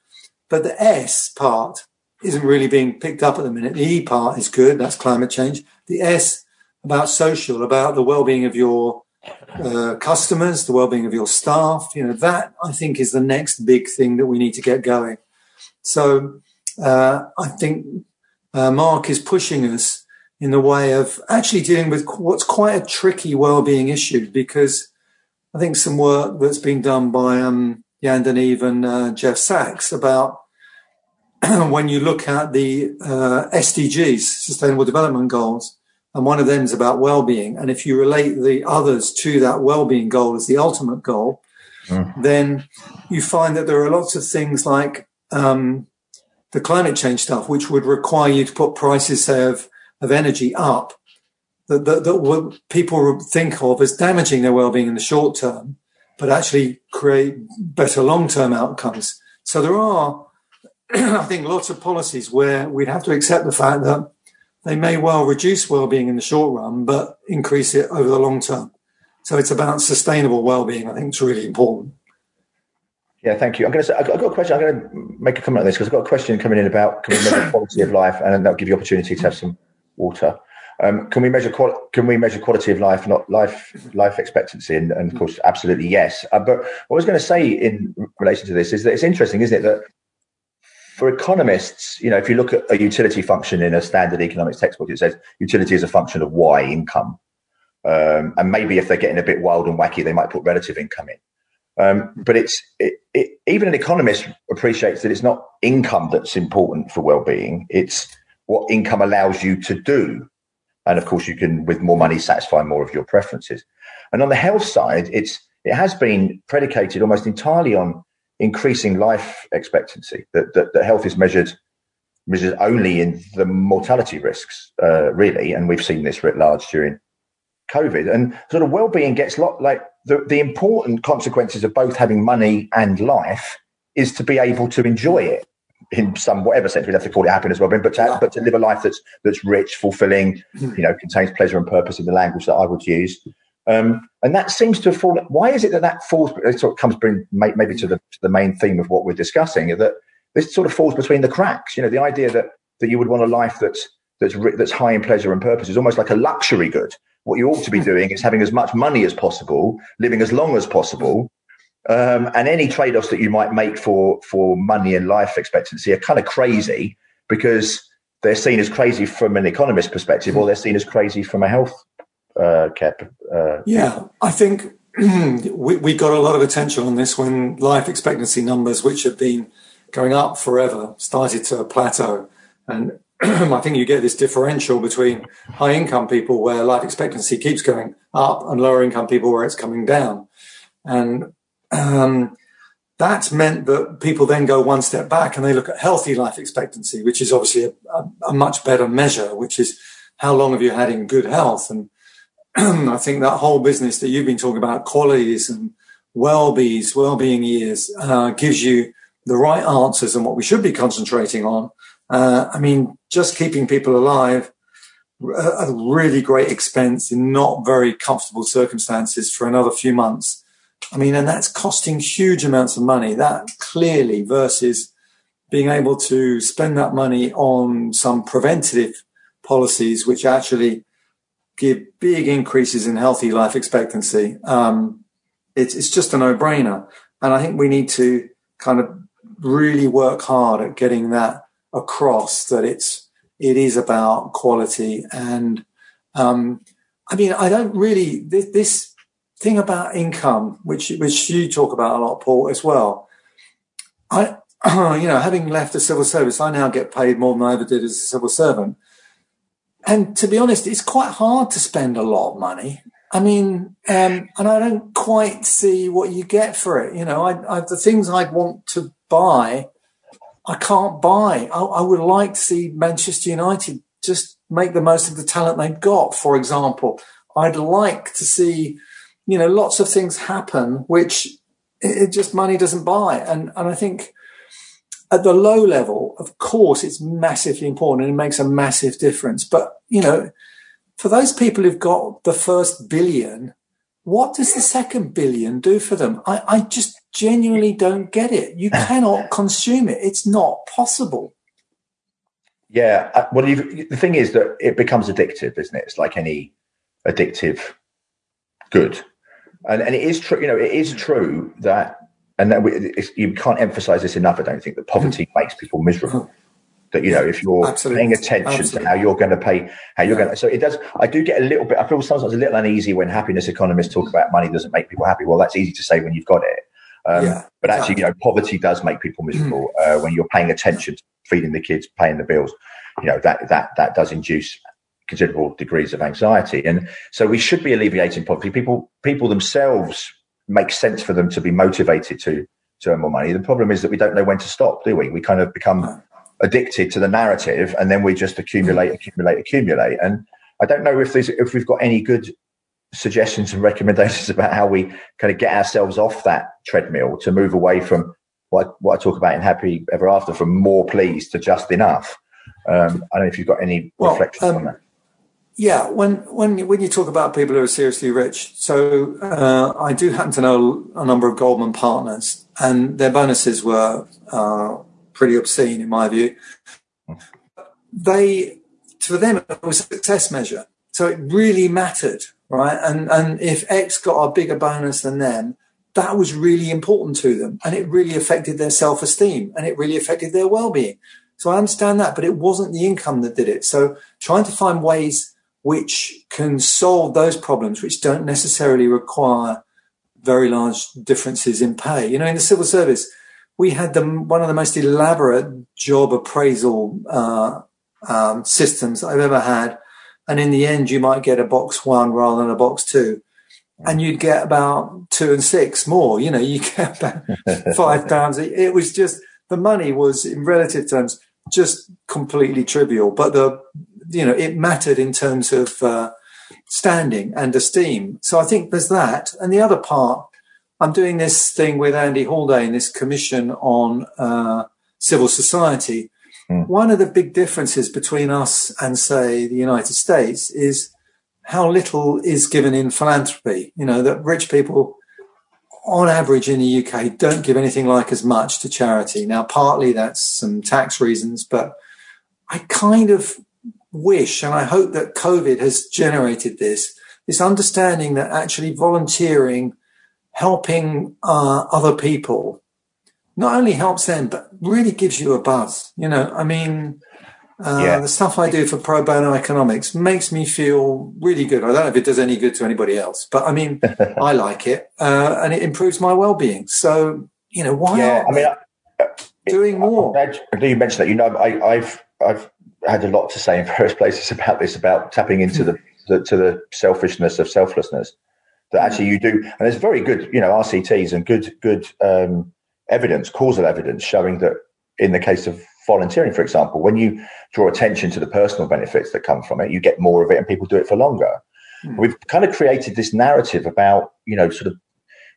but the S part isn't really being picked up at the minute. The E part is good. That's climate change. The S about social, about the well-being of your uh, customers, the well-being of your staff. You know, that I think is the next big thing that we need to get going. So uh, I think uh, Mark is pushing us in the way of actually dealing with what's quite a tricky well-being issue because I think some work that's been done by um, Jan and uh, Jeff Sachs about when you look at the uh, SDGs, Sustainable Development Goals, and one of them is about well-being. And if you relate the others to that well-being goal as the ultimate goal, mm. then you find that there are lots of things like um, the climate change stuff, which would require you to put prices say, of of energy up, that, that, that what people think of as damaging their well-being in the short term, but actually create better long-term outcomes. So there are, I think, lots of policies where we'd have to accept the fact that they may well reduce well-being in the short run, but increase it over the long term. So it's about sustainable well-being. I think it's really important. Yeah, thank you. I'm going to say, I've got a question. I'm going to make a comment on this because I've got a question coming in about can we measure quality of life, and that'll give you opportunity to have some water. Um, can we measure quali- can we measure quality of life, not life life expectancy? And, and of course, absolutely yes. Uh, but what I was going to say in relation to this is that it's interesting, isn't it, that for economists, you know, if you look at a utility function in a standard economics textbook, it says utility is a function of Y income. Um, and maybe if they're getting a bit wild and wacky, they might put relative income in. Um, but it's it, it, even an economist appreciates that it's not income that's important for well-being. It's what income allows you to do, and of course, you can with more money satisfy more of your preferences. And on the health side, it's it has been predicated almost entirely on increasing life expectancy. That that, that health is measured measured only in the mortality risks, uh, really, and we've seen this writ large during COVID. And sort of well-being gets lot like the, the important consequences of both having money and life is to be able to enjoy it in some whatever sense we'd have to call it happiness well-being but to, yeah. but to live a life that's that's rich fulfilling hmm. you know contains pleasure and purpose in the language that i would use um, and that seems to have fallen why is it that that falls it sort of comes bring maybe to the to the main theme of what we're discussing that this sort of falls between the cracks. You know the idea that that you would want a life that's that's that's high in pleasure and purpose is almost like a luxury good. What you ought to be doing is having as much money as possible, living as long as possible, um, and any trade-offs that you might make for for money and life expectancy are kind of crazy because they're seen as crazy from an economist perspective, or they're seen as crazy from a health uh. Uh, yeah, I think we, we got a lot of attention on this when life expectancy numbers, which have been going up forever, started to plateau, and I think you get this differential between high income people where life expectancy keeps going up and lower income people where it's coming down. And um, that's meant that people then go one step back and they look at healthy life expectancy, which is obviously a, a, a much better measure, which is how long have you had in good health? And I think that whole business that you've been talking about, QALYs and WELLBYs, well-being years, uh, gives you the right answers and what we should be concentrating on uh, I mean, just keeping people alive at a really great expense in not very comfortable circumstances for another few months. I mean, and that's costing huge amounts of money. That clearly versus being able to spend that money on some preventative policies, which actually give big increases in healthy life expectancy. Um, it's, it's just a no brainer. And I think we need to kind of really work hard at getting that across that it's it is about quality and um, I mean I don't really this, this, thing about income which which you talk about a lot Paul as well I you know having left the civil service I now get paid more than I ever did as a civil servant and to be honest it's quite hard to spend a lot of money I mean, um, and I don't quite see what you get for it. You know, I, I, the things I'd want to buy I can't buy. I, I, would like to see Manchester United just make the most of the talent they've got. For example, I'd like to see, you know, lots of things happen which it, it just money doesn't buy. And and I think at the low level, of course, it's massively important and it makes a massive difference. But you know, for those people who've got the first billion, what does the second billion do for them? I, I just genuinely don't get it. You cannot consume it. It's not possible. Yeah. Uh, well, the thing is that it becomes addictive, isn't it? It's like any addictive good. And, and it is true, you know, it is true that, and that we, you can't emphasize this enough, I don't think, that poverty makes people miserable that you know if you're Absolutely. paying attention Absolutely. to how you're going to pay how you're yeah. going to so it does i do get a little bit i feel sometimes a little uneasy when happiness economists talk about money doesn't make people happy well that's easy to say when you've got it um, yeah, but actually you know poverty does make people miserable mm. uh, when you're paying attention to feeding the kids paying the bills you know that that that does induce considerable degrees of anxiety and so we should be alleviating poverty people people themselves make sense for them to be motivated to to earn more money the problem is that we don't know when to stop do we we kind of become addicted to the narrative and then we just accumulate accumulate accumulate and i don't know if there's if we've got any good suggestions and recommendations about how we kind of get ourselves off that treadmill to move away from what, what I talk about in Happy Ever After, from more pleased to just enough. Um, I don't know if you've got any well, reflections um, on that. Yeah, when when when you talk about people who are seriously rich, so uh, I do happen to know a number of Goldman partners, and their bonuses were uh, pretty obscene in my view. They, for them, it was a success measure. So it really mattered, right? And, and if X got a bigger bonus than them, that was really important to them and it really affected their self-esteem and it really affected their well-being. So I understand that, but it wasn't the income that did it. So trying to find ways which can solve those problems, which don't necessarily require very large differences in pay. You know, in the civil service, we had the, one of the most elaborate job appraisal uh, um, systems I've ever had. And in the end, you might get a box one rather than a box two. And you'd get about two and six more. You know, you get about five pounds. It was just, the money was in relative terms just completely trivial. But the, you know, it mattered in terms of uh, standing and esteem. So I think there's that. And the other part I'm doing this thing with Andy Haldane, this commission on uh, civil society. Mm. One of the big differences between us and, say, the United States is how little is given in philanthropy. You know, that rich people, on average in the UK, don't give anything like as much to charity. Now, partly that's some tax reasons, but I kind of wish and I hope that COVID has generated this, this understanding that actually volunteering helping uh, other people not only helps them, but really gives you a buzz. You know, I mean, uh, yeah. the stuff I do for pro bono economics makes me feel really good. I don't know if it does any good to anybody else, but I mean, I like it, uh, and it improves my well-being. So, you know, why yeah, I mean, I, doing more? Do you mention that? You know, I, have I've had a lot to say in various places about this, about tapping into the, the to the selfishness of selflessness that actually you do. And there's very good, you know, RCTs and good, good um, evidence, causal evidence showing that in the case of volunteering, for example, when you draw attention to the personal benefits that come from it, you get more of it and people do it for longer. Mm. We've kind of created this narrative about, you know, sort of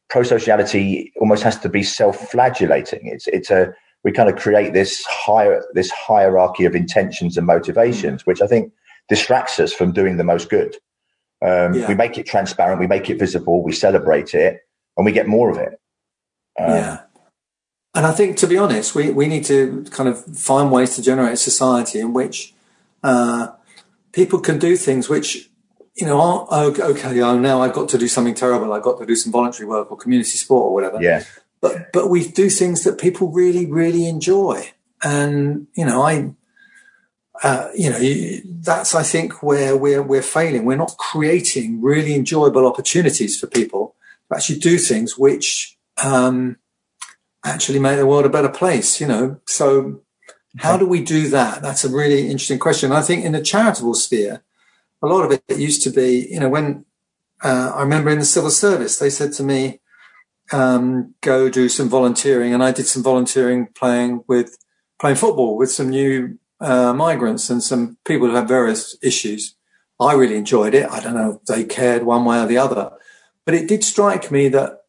pro-sociality almost has to be self-flagellating. It's, it's a, we kind of create this higher, this hierarchy of intentions and motivations, which I think distracts us from doing the most good. Um, yeah. We make it transparent, we make it visible, we celebrate it, and we get more of it. Um, yeah. And I think, to be honest, we, we need to kind of find ways to generate a society in which uh, people can do things which, you know, aren't okay. Oh, now I've got to do something terrible. I've got to do some voluntary work or community sport or whatever. Yeah. But but we do things that people really really enjoy, and you know, I uh, you know, that's I think where we're we're failing. We're not creating really enjoyable opportunities for people to actually do things which um, actually make the world a better place. You know, so how do we do that? That's a really interesting question. I think in the charitable sphere, a lot of it used to be, you know, when uh, I remember in the civil service, they said to me, um, "Go do some volunteering," and I did some volunteering playing with playing football with some new uh, migrants and some people who have various issues. I really enjoyed it. I don't know if they cared one way or the other, but it did strike me that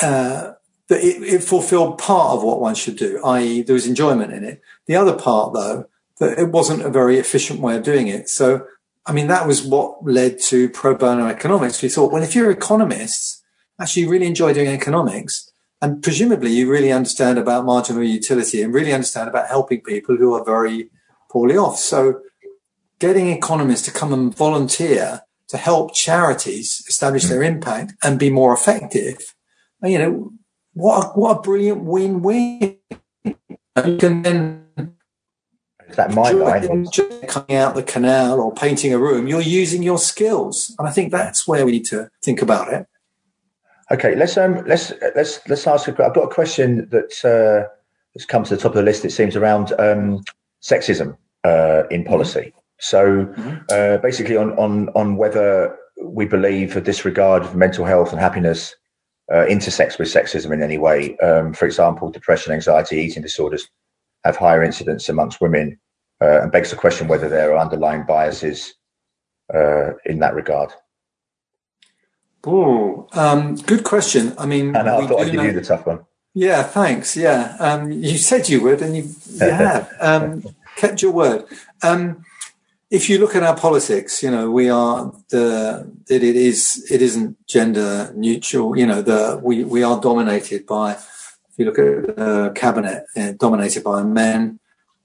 uh, that it, it, fulfilled part of what one should do, i.e., there was enjoyment in it. The other part, though, that it wasn't a very efficient way of doing it. So I mean, that was what led to pro bono economics. We thought, well, if you're economists, actually you really enjoy doing economics, and presumably you really understand about marginal utility and really understand about helping people who are very poorly off. So getting economists to come and volunteer to help charities establish their impact and be more effective, you know, what a, what a brilliant win-win. You can then is that my line? Coming out the canal or painting a room, you're using your skills, and I think that's where we need to think about it. Okay, let's um, let's let's let's ask. A, I've got a question that uh, has come to the top of the list. It seems around um, sexism uh, in mm-hmm. policy. So mm-hmm. uh, basically, on on on whether we believe a disregard of mental health and happiness uh, intersects with sexism in any way. Um, for example, depression, anxiety, eating disorders have higher incidence amongst women, uh, and begs the question whether there are underlying biases uh, in that regard. Oh, um, good question. I mean, and I thought I'd give know... you the tough one. Yeah, thanks. Yeah, um, you said you would, and you, you have um, kept your word. Um, if you look at our politics, you know we are the that it is it isn't gender neutral. You know the we we are dominated by if you look at the cabinet, uh, dominated by men,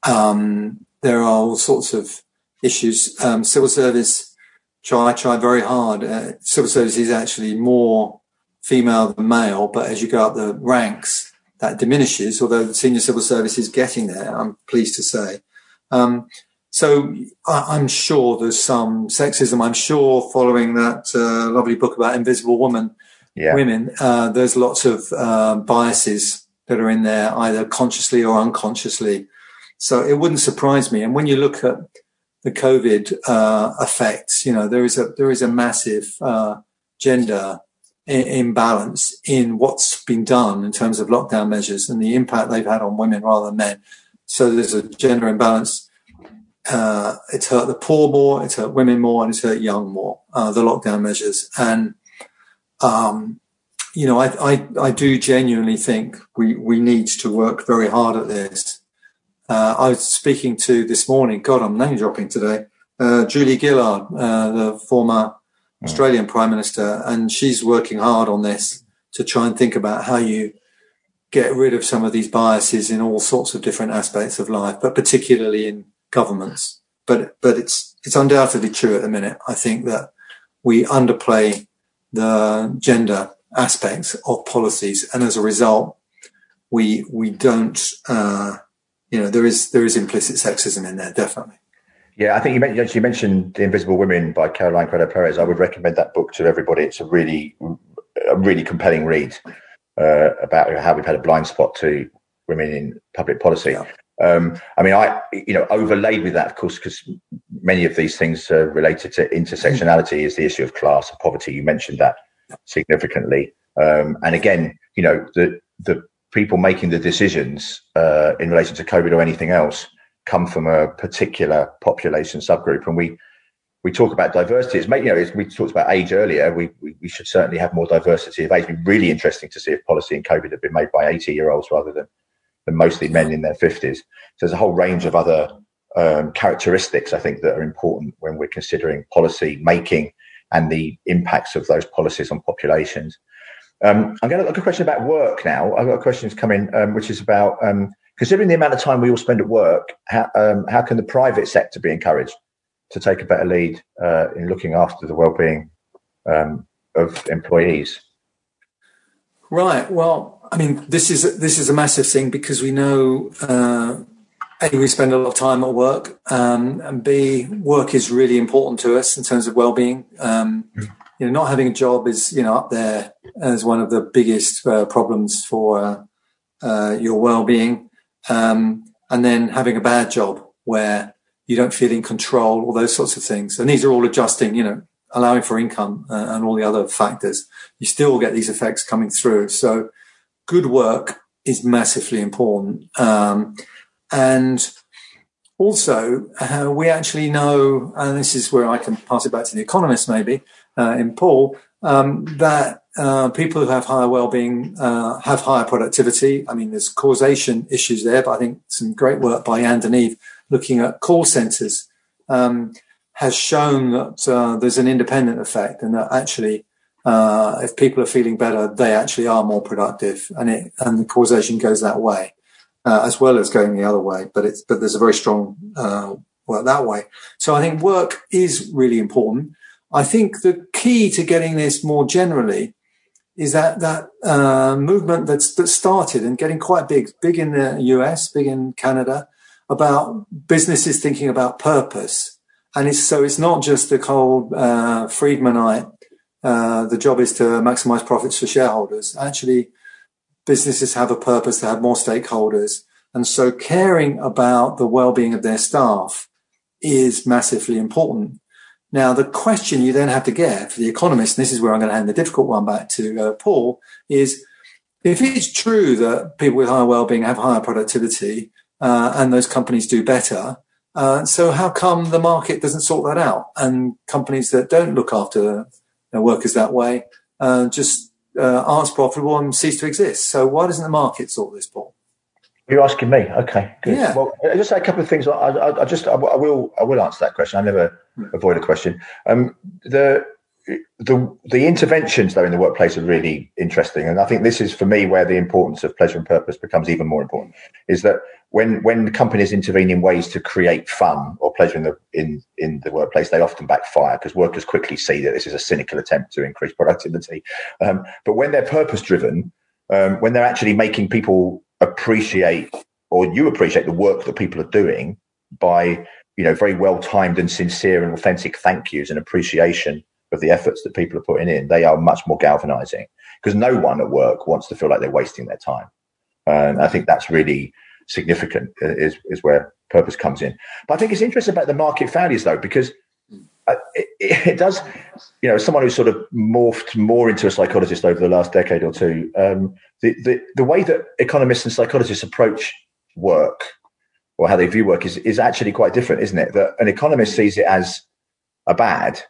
um, there are all sorts of issues. Um, civil service try try very hard. Uh, civil service is actually more female than male, but as you go up the ranks, that diminishes. Although the senior civil service is getting there, I'm pleased to say. Um, so I, am sure there's some sexism. I'm sure following that uh, lovely book about Invisible Woman, yeah. women, uh, there's lots of uh, biases that are in there, either consciously or unconsciously. So it wouldn't surprise me. And when you look at the COVID uh, effects, you know there is a there is a massive uh, gender imbalance in what's been done in terms of lockdown measures and the impact they've had on women rather than men. So there's a gender imbalance. Uh, it's hurt the poor more, it's hurt women more, and it's hurt young more. Uh, the lockdown measures, and um, you know, I, I, I do genuinely think we, we need to work very hard at this. Uh, I was speaking to this morning, God, I'm name dropping today, uh, Julia Gillard, uh, the former hmm. Australian Prime Minister, and she's working hard on this to try and think about how you get rid of some of these biases in all sorts of different aspects of life, but particularly in governments. But, but it's, it's undoubtedly true at the minute. I think that we underplay the gender aspects of policies, and as a result, we we don't. Uh, you know, there is there is implicit sexism in there, definitely. Yeah, I think you mentioned, you mentioned The Invisible Women by Caroline Criado Perez. I would recommend that book to everybody. It's a really, a really compelling read uh, about how we've had a blind spot to women in public policy. Yeah. Um, I mean, I, you know, overlaid with that, of course, because many of these things are related to intersectionality is the issue of class and poverty. You mentioned that significantly. Um, and again, you know, the the people making the decisions uh, in relation to COVID or anything else come from a particular population subgroup, and we we talk about diversity. It's you know, we talked about age earlier. We, we, we should certainly have more diversity of age. It'd be really interesting to see if policy in COVID had been made by 80 year olds rather than, than mostly men in their 50s. So there's a whole range of other um, characteristics I think that are important when we're considering policy making and the impacts of those policies on populations. Um, I'm going to look a question about work now. I've got a question that's coming, um, which is about um, considering the amount of time we all spend at work, how, um, how can the private sector be encouraged to take a better lead uh, in looking after the well-being um, of employees? Right. Well, I mean, this is this is a massive thing because we know uh, a, we spend a lot of time at work, um, and B, work is really important to us in terms of well-being. Um, you know, not having a job is, you know, up there as one of the biggest uh, problems for uh, uh, your well-being. Um, and then having a bad job where you don't feel in control, all those sorts of things. And these are all adjusting, you know, allowing for income uh, and all the other factors. You still get these effects coming through. So good work is massively important. Um, and also, uh, we actually know, and this is where I can pass it back to the economist maybe, uh, in Paul, um, that uh, people who have higher well-being uh, have higher productivity. I mean, there's causation issues there, but I think some great work by Anne and Eve looking at call centres. Um, has shown that uh, there's an independent effect and that actually uh, if people are feeling better, they actually are more productive, and it and the causation goes that way, uh, as well as going the other way. But it's but there's a very strong uh, work that way. So I think work is really important. I think the key to getting this more generally is that that uh, movement that's that started and getting quite big, big in the US, big in Canada, about businesses thinking about purpose. And it's so it's not just the cold uh, Friedmanite uh, the job is to maximize profits for shareholders. Actually, businesses have a purpose to have more stakeholders. And so caring about the well-being of their staff is massively important. Now, the question you then have to get for the economist, and this is where I'm going to hand the difficult one back to uh, Paul, is if it's true that people with higher well-being have higher productivity uh, and those companies do better, uh, so how come the market doesn't sort that out? And companies that don't look after their workers that way, uh, just uh, aren't profitable and cease to exist. So why doesn't the market sort this, Paul? You're asking me. Okay, good. Yeah. Well, I just say a couple of things. I, I, I just I, will I will answer that question. I never. Avoid a question. Um, the the the interventions though in the workplace are really interesting, and I think this is for me where the importance of pleasure and purpose becomes even more important. Is that when when companies intervene in ways to create fun or pleasure in the in in the workplace, they often backfire because workers quickly see that this is a cynical attempt to increase productivity. Um, but when they're purpose driven, um, when they're actually making people appreciate or you appreciate the work that people are doing by you know very well timed and sincere and authentic thank yous and appreciation of the efforts that people are putting in, they are much more galvanizing because no one at work wants to feel like they're wasting their time. And I think that's really significant is, is where purpose comes in. But I think it's interesting about the market failures though, because uh, it, it, does, you know, someone who's sort of morphed more into a psychologist over the last decade or two, um, the, the, the way that economists and psychologists approach work or how they view work is, is actually quite different, isn't it? That an economist sees it as a bad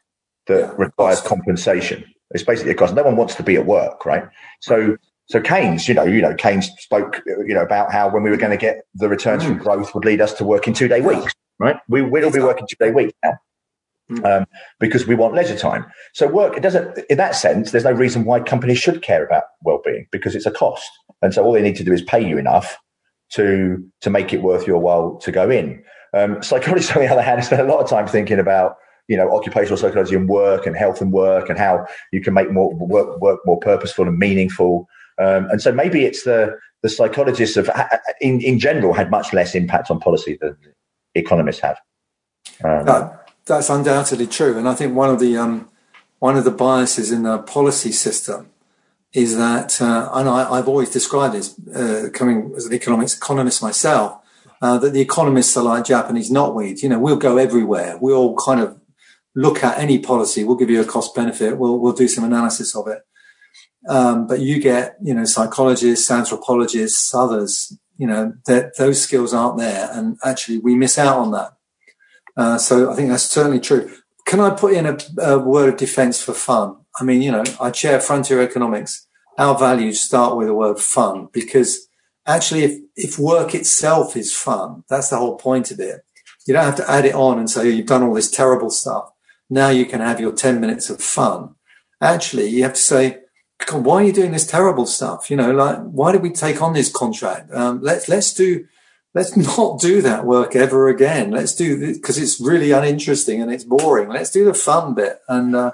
that requires compensation. It's basically a cost. No one wants to be at work, right? So, so Keynes, you know, you know, Keynes spoke, you know, about how when we were going to get the returns mm. from growth would lead us to working two day weeks, right? We will be working two day weeks now. Mm. Um, because we want leisure time. So work, it doesn't, in that sense, there's no reason why companies should care about well-being because it's a cost. And so all they need to do is pay you enough to, to make it worth your while to go in. Um, psychologists, on the other hand, spend a lot of time thinking about you know occupational psychology and work and health and work and how you can make more work work more purposeful and meaningful. Um, and so maybe it's the the psychologists of in in general had much less impact on policy than economists have. Um, that, that's undoubtedly true, and I think one of the um, one of the biases in the policy system is that, uh, and I, have always described this, uh, coming as an economics economist myself, uh, that the economists are like Japanese knotweed. You know, we'll go everywhere. We'll kind of look at any policy. We'll give you a cost benefit. We'll, we'll do some analysis of it. Um, but you get, you know, psychologists, anthropologists, others, you know, that those skills aren't there. And actually we miss out on that. Uh, so I think that's certainly true. Can I put in a, a word of defense for fun? I mean, you know, I chair Frontier Economics. Our values start with the word fun because actually if, if work itself is fun, that's the whole point of it. You don't have to add it on and say, you've done all this terrible stuff now you can have your 10 minutes of fun. Actually, you have to say, why are you doing this terrible stuff? You know, like, why did we take on this contract? Um, let's, let's do, let's not do that work ever again. Let's do this because it's really uninteresting and it's boring. Let's do the fun bit and, uh,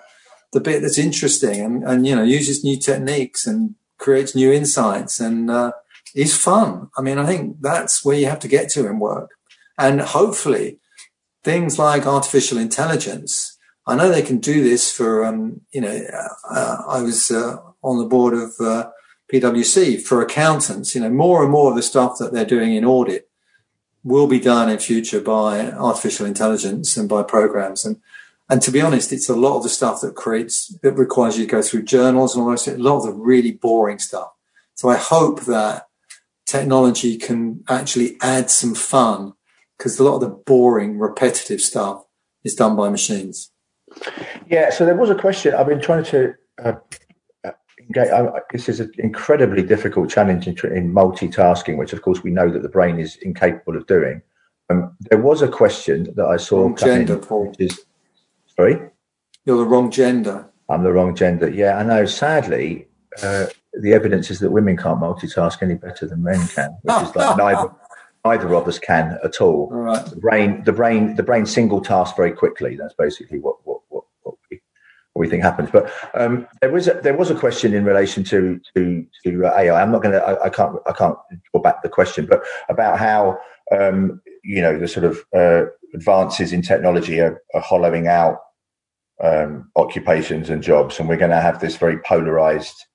the bit that's interesting and, and, you know, uses new techniques and creates new insights and, uh, is fun. I mean, I think that's where you have to get to in work. And hopefully things like artificial intelligence I know they can do this for, um, you know, uh, I was uh, on the board of uh, PwC for accountants. You know, more and more of the stuff that they're doing in audit will be done in future by artificial intelligence and by programs. And and to be honest, it's a lot of the stuff that creates that requires you to go through journals and all this. A lot of the really boring stuff. So I hope that technology can actually add some fun because a lot of the boring, repetitive stuff is done by machines. Yeah, so there was a question. I've been trying to. Uh, engage, uh, this is an incredibly difficult challenge in, in, multitasking, which of course we know that the brain is incapable of doing. Um, there was a question that I saw. gender, Paul. Is, Sorry? You're the wrong gender. I'm the wrong gender. Yeah, I know. Sadly, uh, the evidence is that women can't multitask any better than men can, which is like neither neither of us can at all. all right. The brain, the brain, the brain single task very quickly. That's basically what what what, what, we, what we think happens. But um, there was a, there was a question in relation to to to AI. I'm not going to. I can't. I can't go back the question, but about how um, you know the sort of uh, advances in technology are, are hollowing out um, occupations and jobs, and we're going to have this very polarized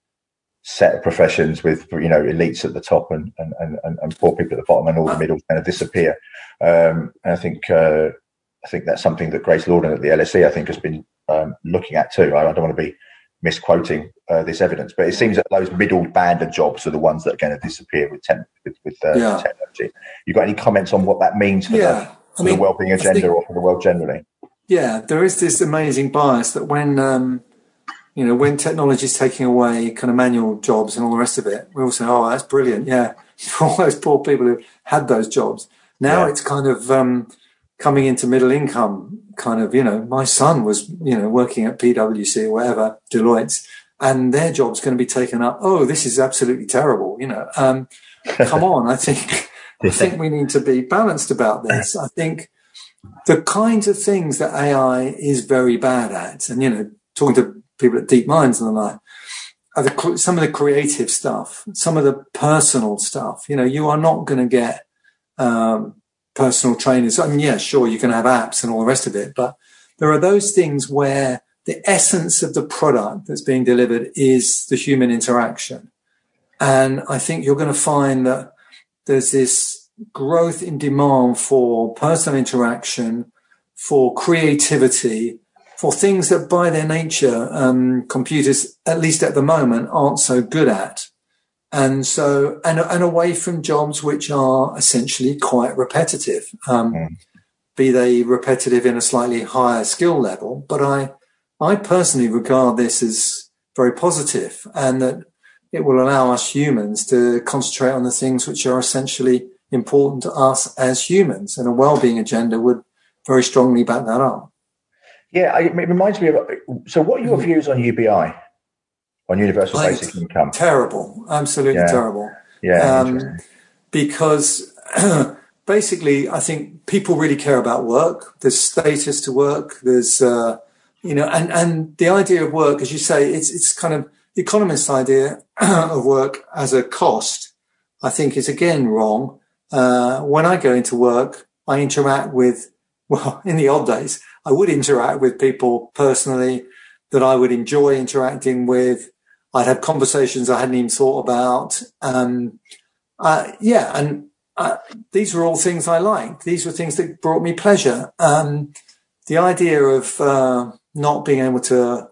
set of professions with you know elites at the top and and, and, and poor people at the bottom and all the middle kind of disappear. Um, and I think uh, I think that's something that Grace Lordan at the LSE I think has been um, looking at too. I, I, don't want to be misquoting uh, this evidence, but it seems that those middle band of jobs are the ones that are going to disappear with ten, with, with uh, yeah. technology. You got any comments on what that means for yeah. the, for I mean, the well-being agenda think, or for the world generally? Yeah, there is this amazing bias that when um, you know, when technology is taking away kind of manual jobs and all the rest of it, we all say, "Oh, that's brilliant!" Yeah, for all those poor people who had those jobs. Now yeah. it's kind of um, coming into middle income. Kind of, you know, my son was, you know, working at PwC or whatever, Deloitte, and their job's going to be taken up. Oh, this is absolutely terrible. You know, um, come on. I think I think we need to be balanced about this. I think the kinds of things that AI is very bad at, and you know, talking to people at Deep Minds and the like, are the, some of the creative stuff, some of the personal stuff. You know, you are not going to get um, personal trainers. I mean, yeah, sure, you can have apps and all the rest of it, but there are those things where the essence of the product that's being delivered is the human interaction. And I think you're going to find that there's this growth in demand for personal interaction, for creativity, for things that by their nature, um, computers, at least at the moment, aren't so good at. And so, and, and away from jobs which are essentially quite repetitive, um, mm. be they repetitive in a slightly higher skill level. But I, I personally regard this as very positive and that it will allow us humans to concentrate on the things which are essentially important to us as humans. And a well-being agenda would very strongly back that up. Yeah, it reminds me of. So, what are your views on UBI, on universal basic income? Terrible, absolutely yeah. terrible. Yeah, um, because basically, I think people really care about work. There's status to work. There's, uh, you know, and and the idea of work, as you say, it's it's kind of the economist's idea of work as a cost. I think is again wrong. Uh, when I go into work, I interact with well, in the old days, I would interact with people personally that I would enjoy interacting with. I'd have conversations I hadn't even thought about. Um, uh, yeah, and uh, these were all things I liked. These were things that brought me pleasure. Um, the idea of uh, not being able to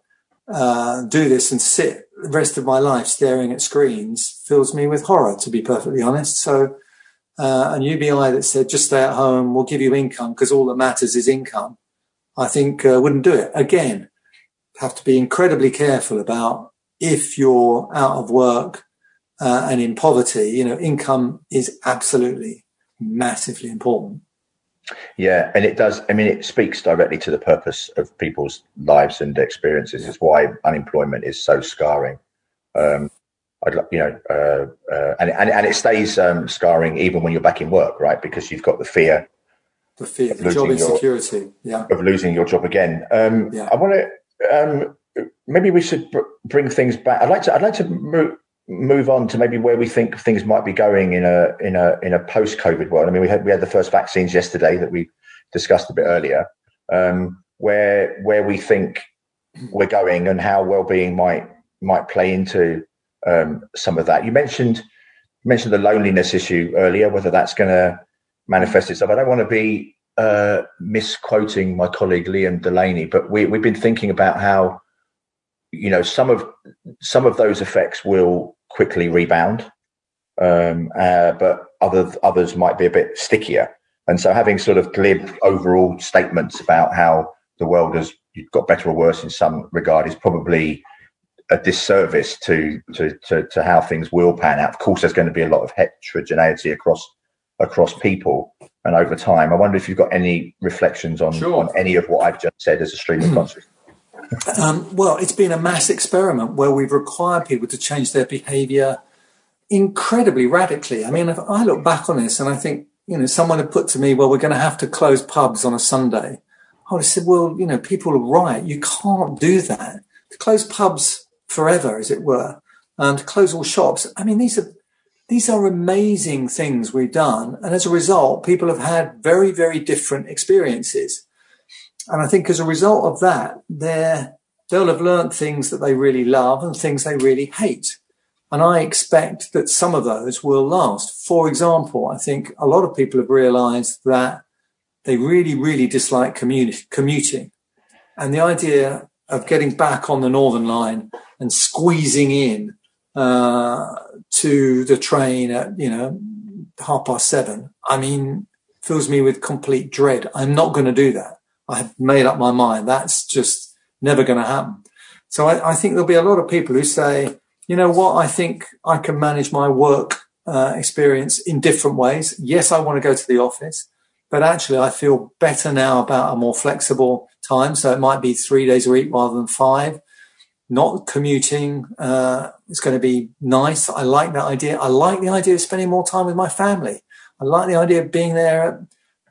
uh, do this and sit the rest of my life staring at screens fills me with horror, to be perfectly honest. So, uh, an UBI that said just stay at home, we'll give you income because all that matters is income. I think uh, wouldn't do it. Again, have to be incredibly careful about if you're out of work uh, and in poverty. You know, income is absolutely massively important. Yeah, and it does. I mean, it speaks directly to the purpose of people's lives and experiences. It's why unemployment is so scarring. Um, you know, uh, uh, and, and and it stays um, scarring even when you're back in work, right? Because you've got the fear the fear, the job insecurity, your, yeah, of losing your job again. Um, yeah. I want to um, maybe we should br- bring things back. I'd like to. I'd like to move, move on to maybe where we think things might be going in a in a in a post COVID world. I mean, we had we had the first vaccines yesterday that we discussed a bit earlier. Um, where where we think we're going and how well-being might might play into um, some of that. You mentioned you mentioned the loneliness issue earlier, whether that's going to manifest itself. I don't want to be uh, misquoting my colleague Liam Delaney, but we, we've been thinking about how you know some of some of those effects will quickly rebound, um, uh, but other others might be a bit stickier. And so, having sort of glib overall statements about how the world has got better or worse in some regard is probably a disservice to, to to to how things will pan out. Of course, there's going to be a lot of heterogeneity across across people and over time. I wonder if you've got any reflections on, sure. on any of what I've just said as a stream of consciousness. Um, well, it's been a mass experiment where we've required people to change their behavior incredibly radically. I mean, if I look back on this and I think, you know, someone had put to me, well, we're going to have to close pubs on a Sunday. I would have said, well, you know, people are right. You can't do that. To close pubs forever, as it were, and close all shops. I mean, these are, these are amazing things we've done. And as a result, people have had very, very different experiences. And I think as a result of that, they're, they'll have learned things that they really love and things they really hate. And I expect that some of those will last. For example, I think a lot of people have realized that they really, really dislike commuting. And the idea of getting back on the Northern Line and squeezing in uh, to the train at, you know, half past seven, I mean, fills me with complete dread. I'm not going to do that. I've made up my mind. That's just never going to happen. So I, I, think there'll be a lot of people who say, you know what, I think I can manage my work uh, experience in different ways. Yes, I want to go to the office, but actually I feel better now about a more flexible time. So it might be three days a week rather than five. Not commuting uh, is going to be nice. I like that idea. I like the idea of spending more time with my family. I like the idea of being there at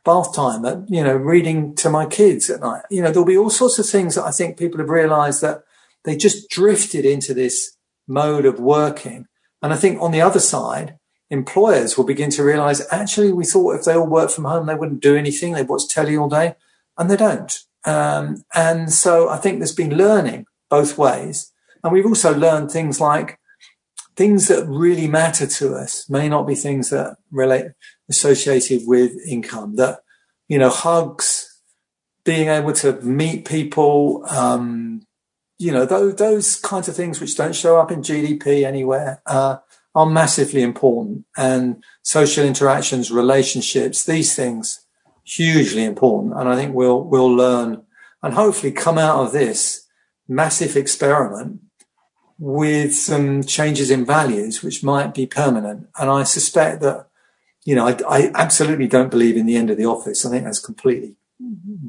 bath time, at, you know, reading to my kids at night. You know, there'll be all sorts of things that I think people have realized that they just drifted into this mode of working. And I think on the other side, employers will begin to realize actually we thought if they all work from home, they wouldn't do anything. They watch telly all day and they don't. Um, and so I think there's been learning both ways. And we've also learned things like things that really matter to us may not be things that relate associated with income that, you know, hugs, being able to meet people, um, you know, those, those kinds of things which don't show up in GDP anywhere, uh, are massively important and social interactions, relationships, these things hugely important. And I think we'll, we'll learn and hopefully come out of this massive experiment with some changes in values, which might be permanent. And I suspect that, you know, I, I absolutely don't believe in the end of the office. I think that's completely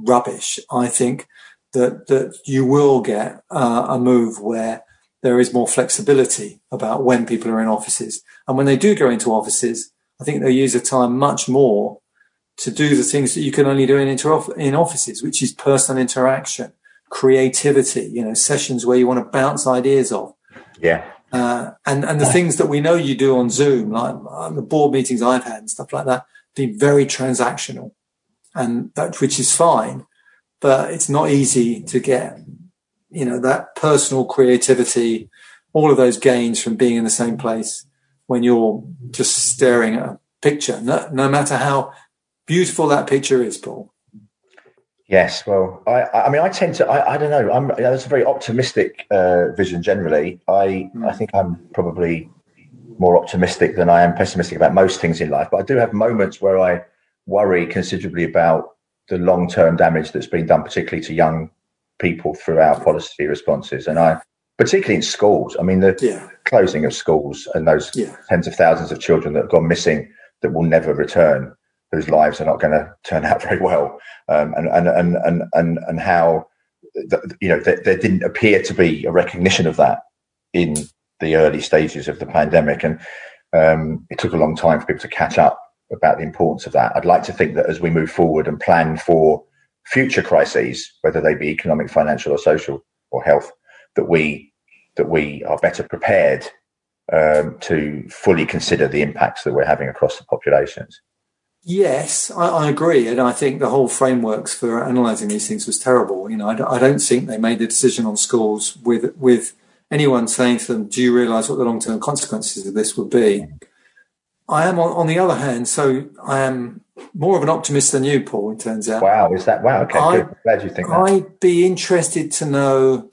rubbish. I think that that you will get uh, a move where there is more flexibility about when people are in offices, and when they do go into offices, I think they'll use the time much more to do the things that you can only do in inter- in offices, which is personal interaction, creativity, you know, sessions where you want to bounce ideas off. Yeah. Uh, and and the things that we know you do on Zoom, like uh, the board meetings I've had and stuff like that, be very transactional, and that which is fine but it's not easy to get, you know, that personal creativity, all of those gains from being in the same place when you're just staring at a picture, no, no matter how beautiful that picture is, Paul. Yes, well, I, I mean, I tend to, I, I don't know, I'm, that's a very optimistic uh, vision generally. I, mm. I think I'm probably more optimistic than I am pessimistic about most things in life, but I do have moments where I worry considerably about the long term damage that's been done, particularly to young people through our policy responses. And I, particularly in schools, I mean, the yeah. closing of schools and those yeah. tens of thousands of children that have gone missing that will never return, whose lives are not going to turn out very well, um, and, and, and, and, and, and how, the, you know, there, there didn't appear to be a recognition of that in the early stages of the pandemic. And um, it took a long time for people to catch up about the importance of that. I'd like to think that as we move forward and plan for future crises, whether they be economic, financial, or social, or health, that we that we are better prepared um, to fully consider the impacts that we're having across the populations. Yes, I, I, agree, and I think the whole frameworks for analysing these things was terrible. You know, I don't, I don't think they made the decision on schools with with anyone saying to them, "Do you realise what the long term consequences of this would be?" I am on, on the other hand, so I am more of an optimist than you, Paul. It turns out. Wow, is that wow? Okay, I, glad you think that. I'd be interested to know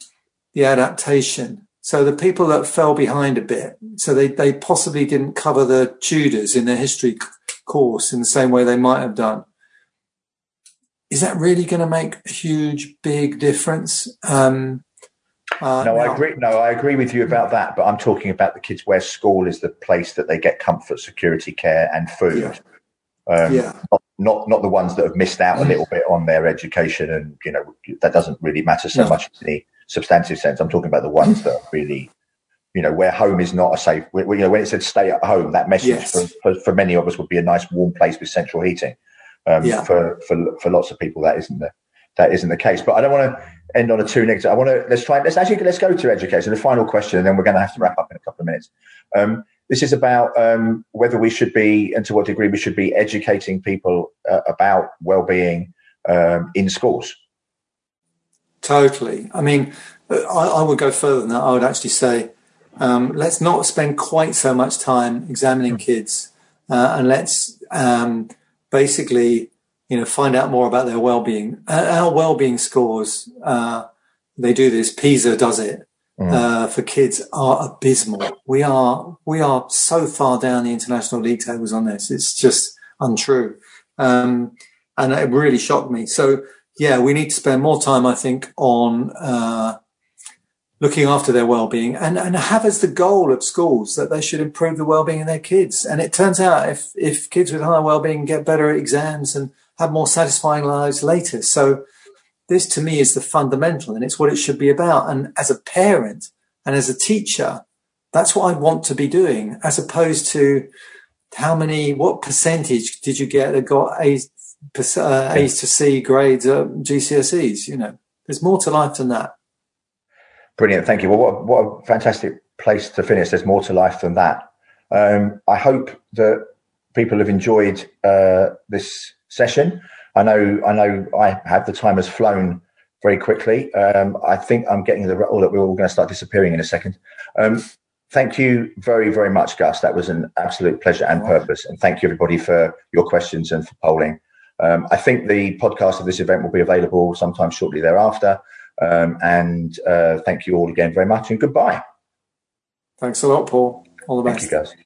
the adaptation. So the people that fell behind a bit, so they they possibly didn't cover the Tudors in their history course in the same way they might have done. Is that really going to make a huge, big difference? Um, uh, no, I agree. No, I agree with you about that. But I'm talking about the kids where school is the place that they get comfort, security, care, and food. Yeah. Um, yeah. Not, not, not the ones that have missed out a little bit on their education, and you know that doesn't really matter so no. much in the substantive sense. I'm talking about the ones that really, you know, where home is not a safe. You know, when it said stay at home, that message yes. for, for, for, many of us would be a nice warm place with central heating. Um, yeah. For for for lots of people, that isn't the that isn't the case. But I don't want to end on a too negative. I want to let's try. Let's actually let's go to education. The final question, and then we're going to have to wrap up in a couple of minutes. Um, this is about um, whether we should be, and to what degree we should be educating people uh, about well-being um, in schools. Totally. I mean, I, I, would go further than that. I would actually say, um, let's not spend quite so much time examining kids, uh, and let's um, basically, you know, find out more about their well-being. Uh, our well-being scores, uh, they do this. PISA does it mm. uh, for kids are abysmal. We are we are so far down the international league tables on this. It's just untrue, um, and it really shocked me. So yeah, we need to spend more time, I think, on uh, looking after their well-being and, and have as the goal at schools that they should improve the well-being of their kids. And it turns out if if kids with higher well-being get better at exams and have more satisfying lives later. So this to me is the fundamental and it's what it should be about. And as a parent and as a teacher, that's what I want to be doing as opposed to how many, what percentage did you get that got A's, uh, A's to C grades at GCSEs? You know, there's more to life than that. Brilliant. Thank you. Well, what, what a fantastic place to finish. There's more to life than that. Um, I hope that people have enjoyed uh, this session. I know, I know, I have the time has flown very quickly. Um, I think I'm getting the oh, that we're all going to start disappearing in a second. Um, thank you very, very much, Gus. That was an absolute pleasure and purpose. And thank you, everybody, for your questions and for polling. Um, I think the podcast of this event will be available sometime shortly thereafter. Um, and uh, thank you all again very much and goodbye. Thanks a lot, Paul. All the best. Thank you, guys.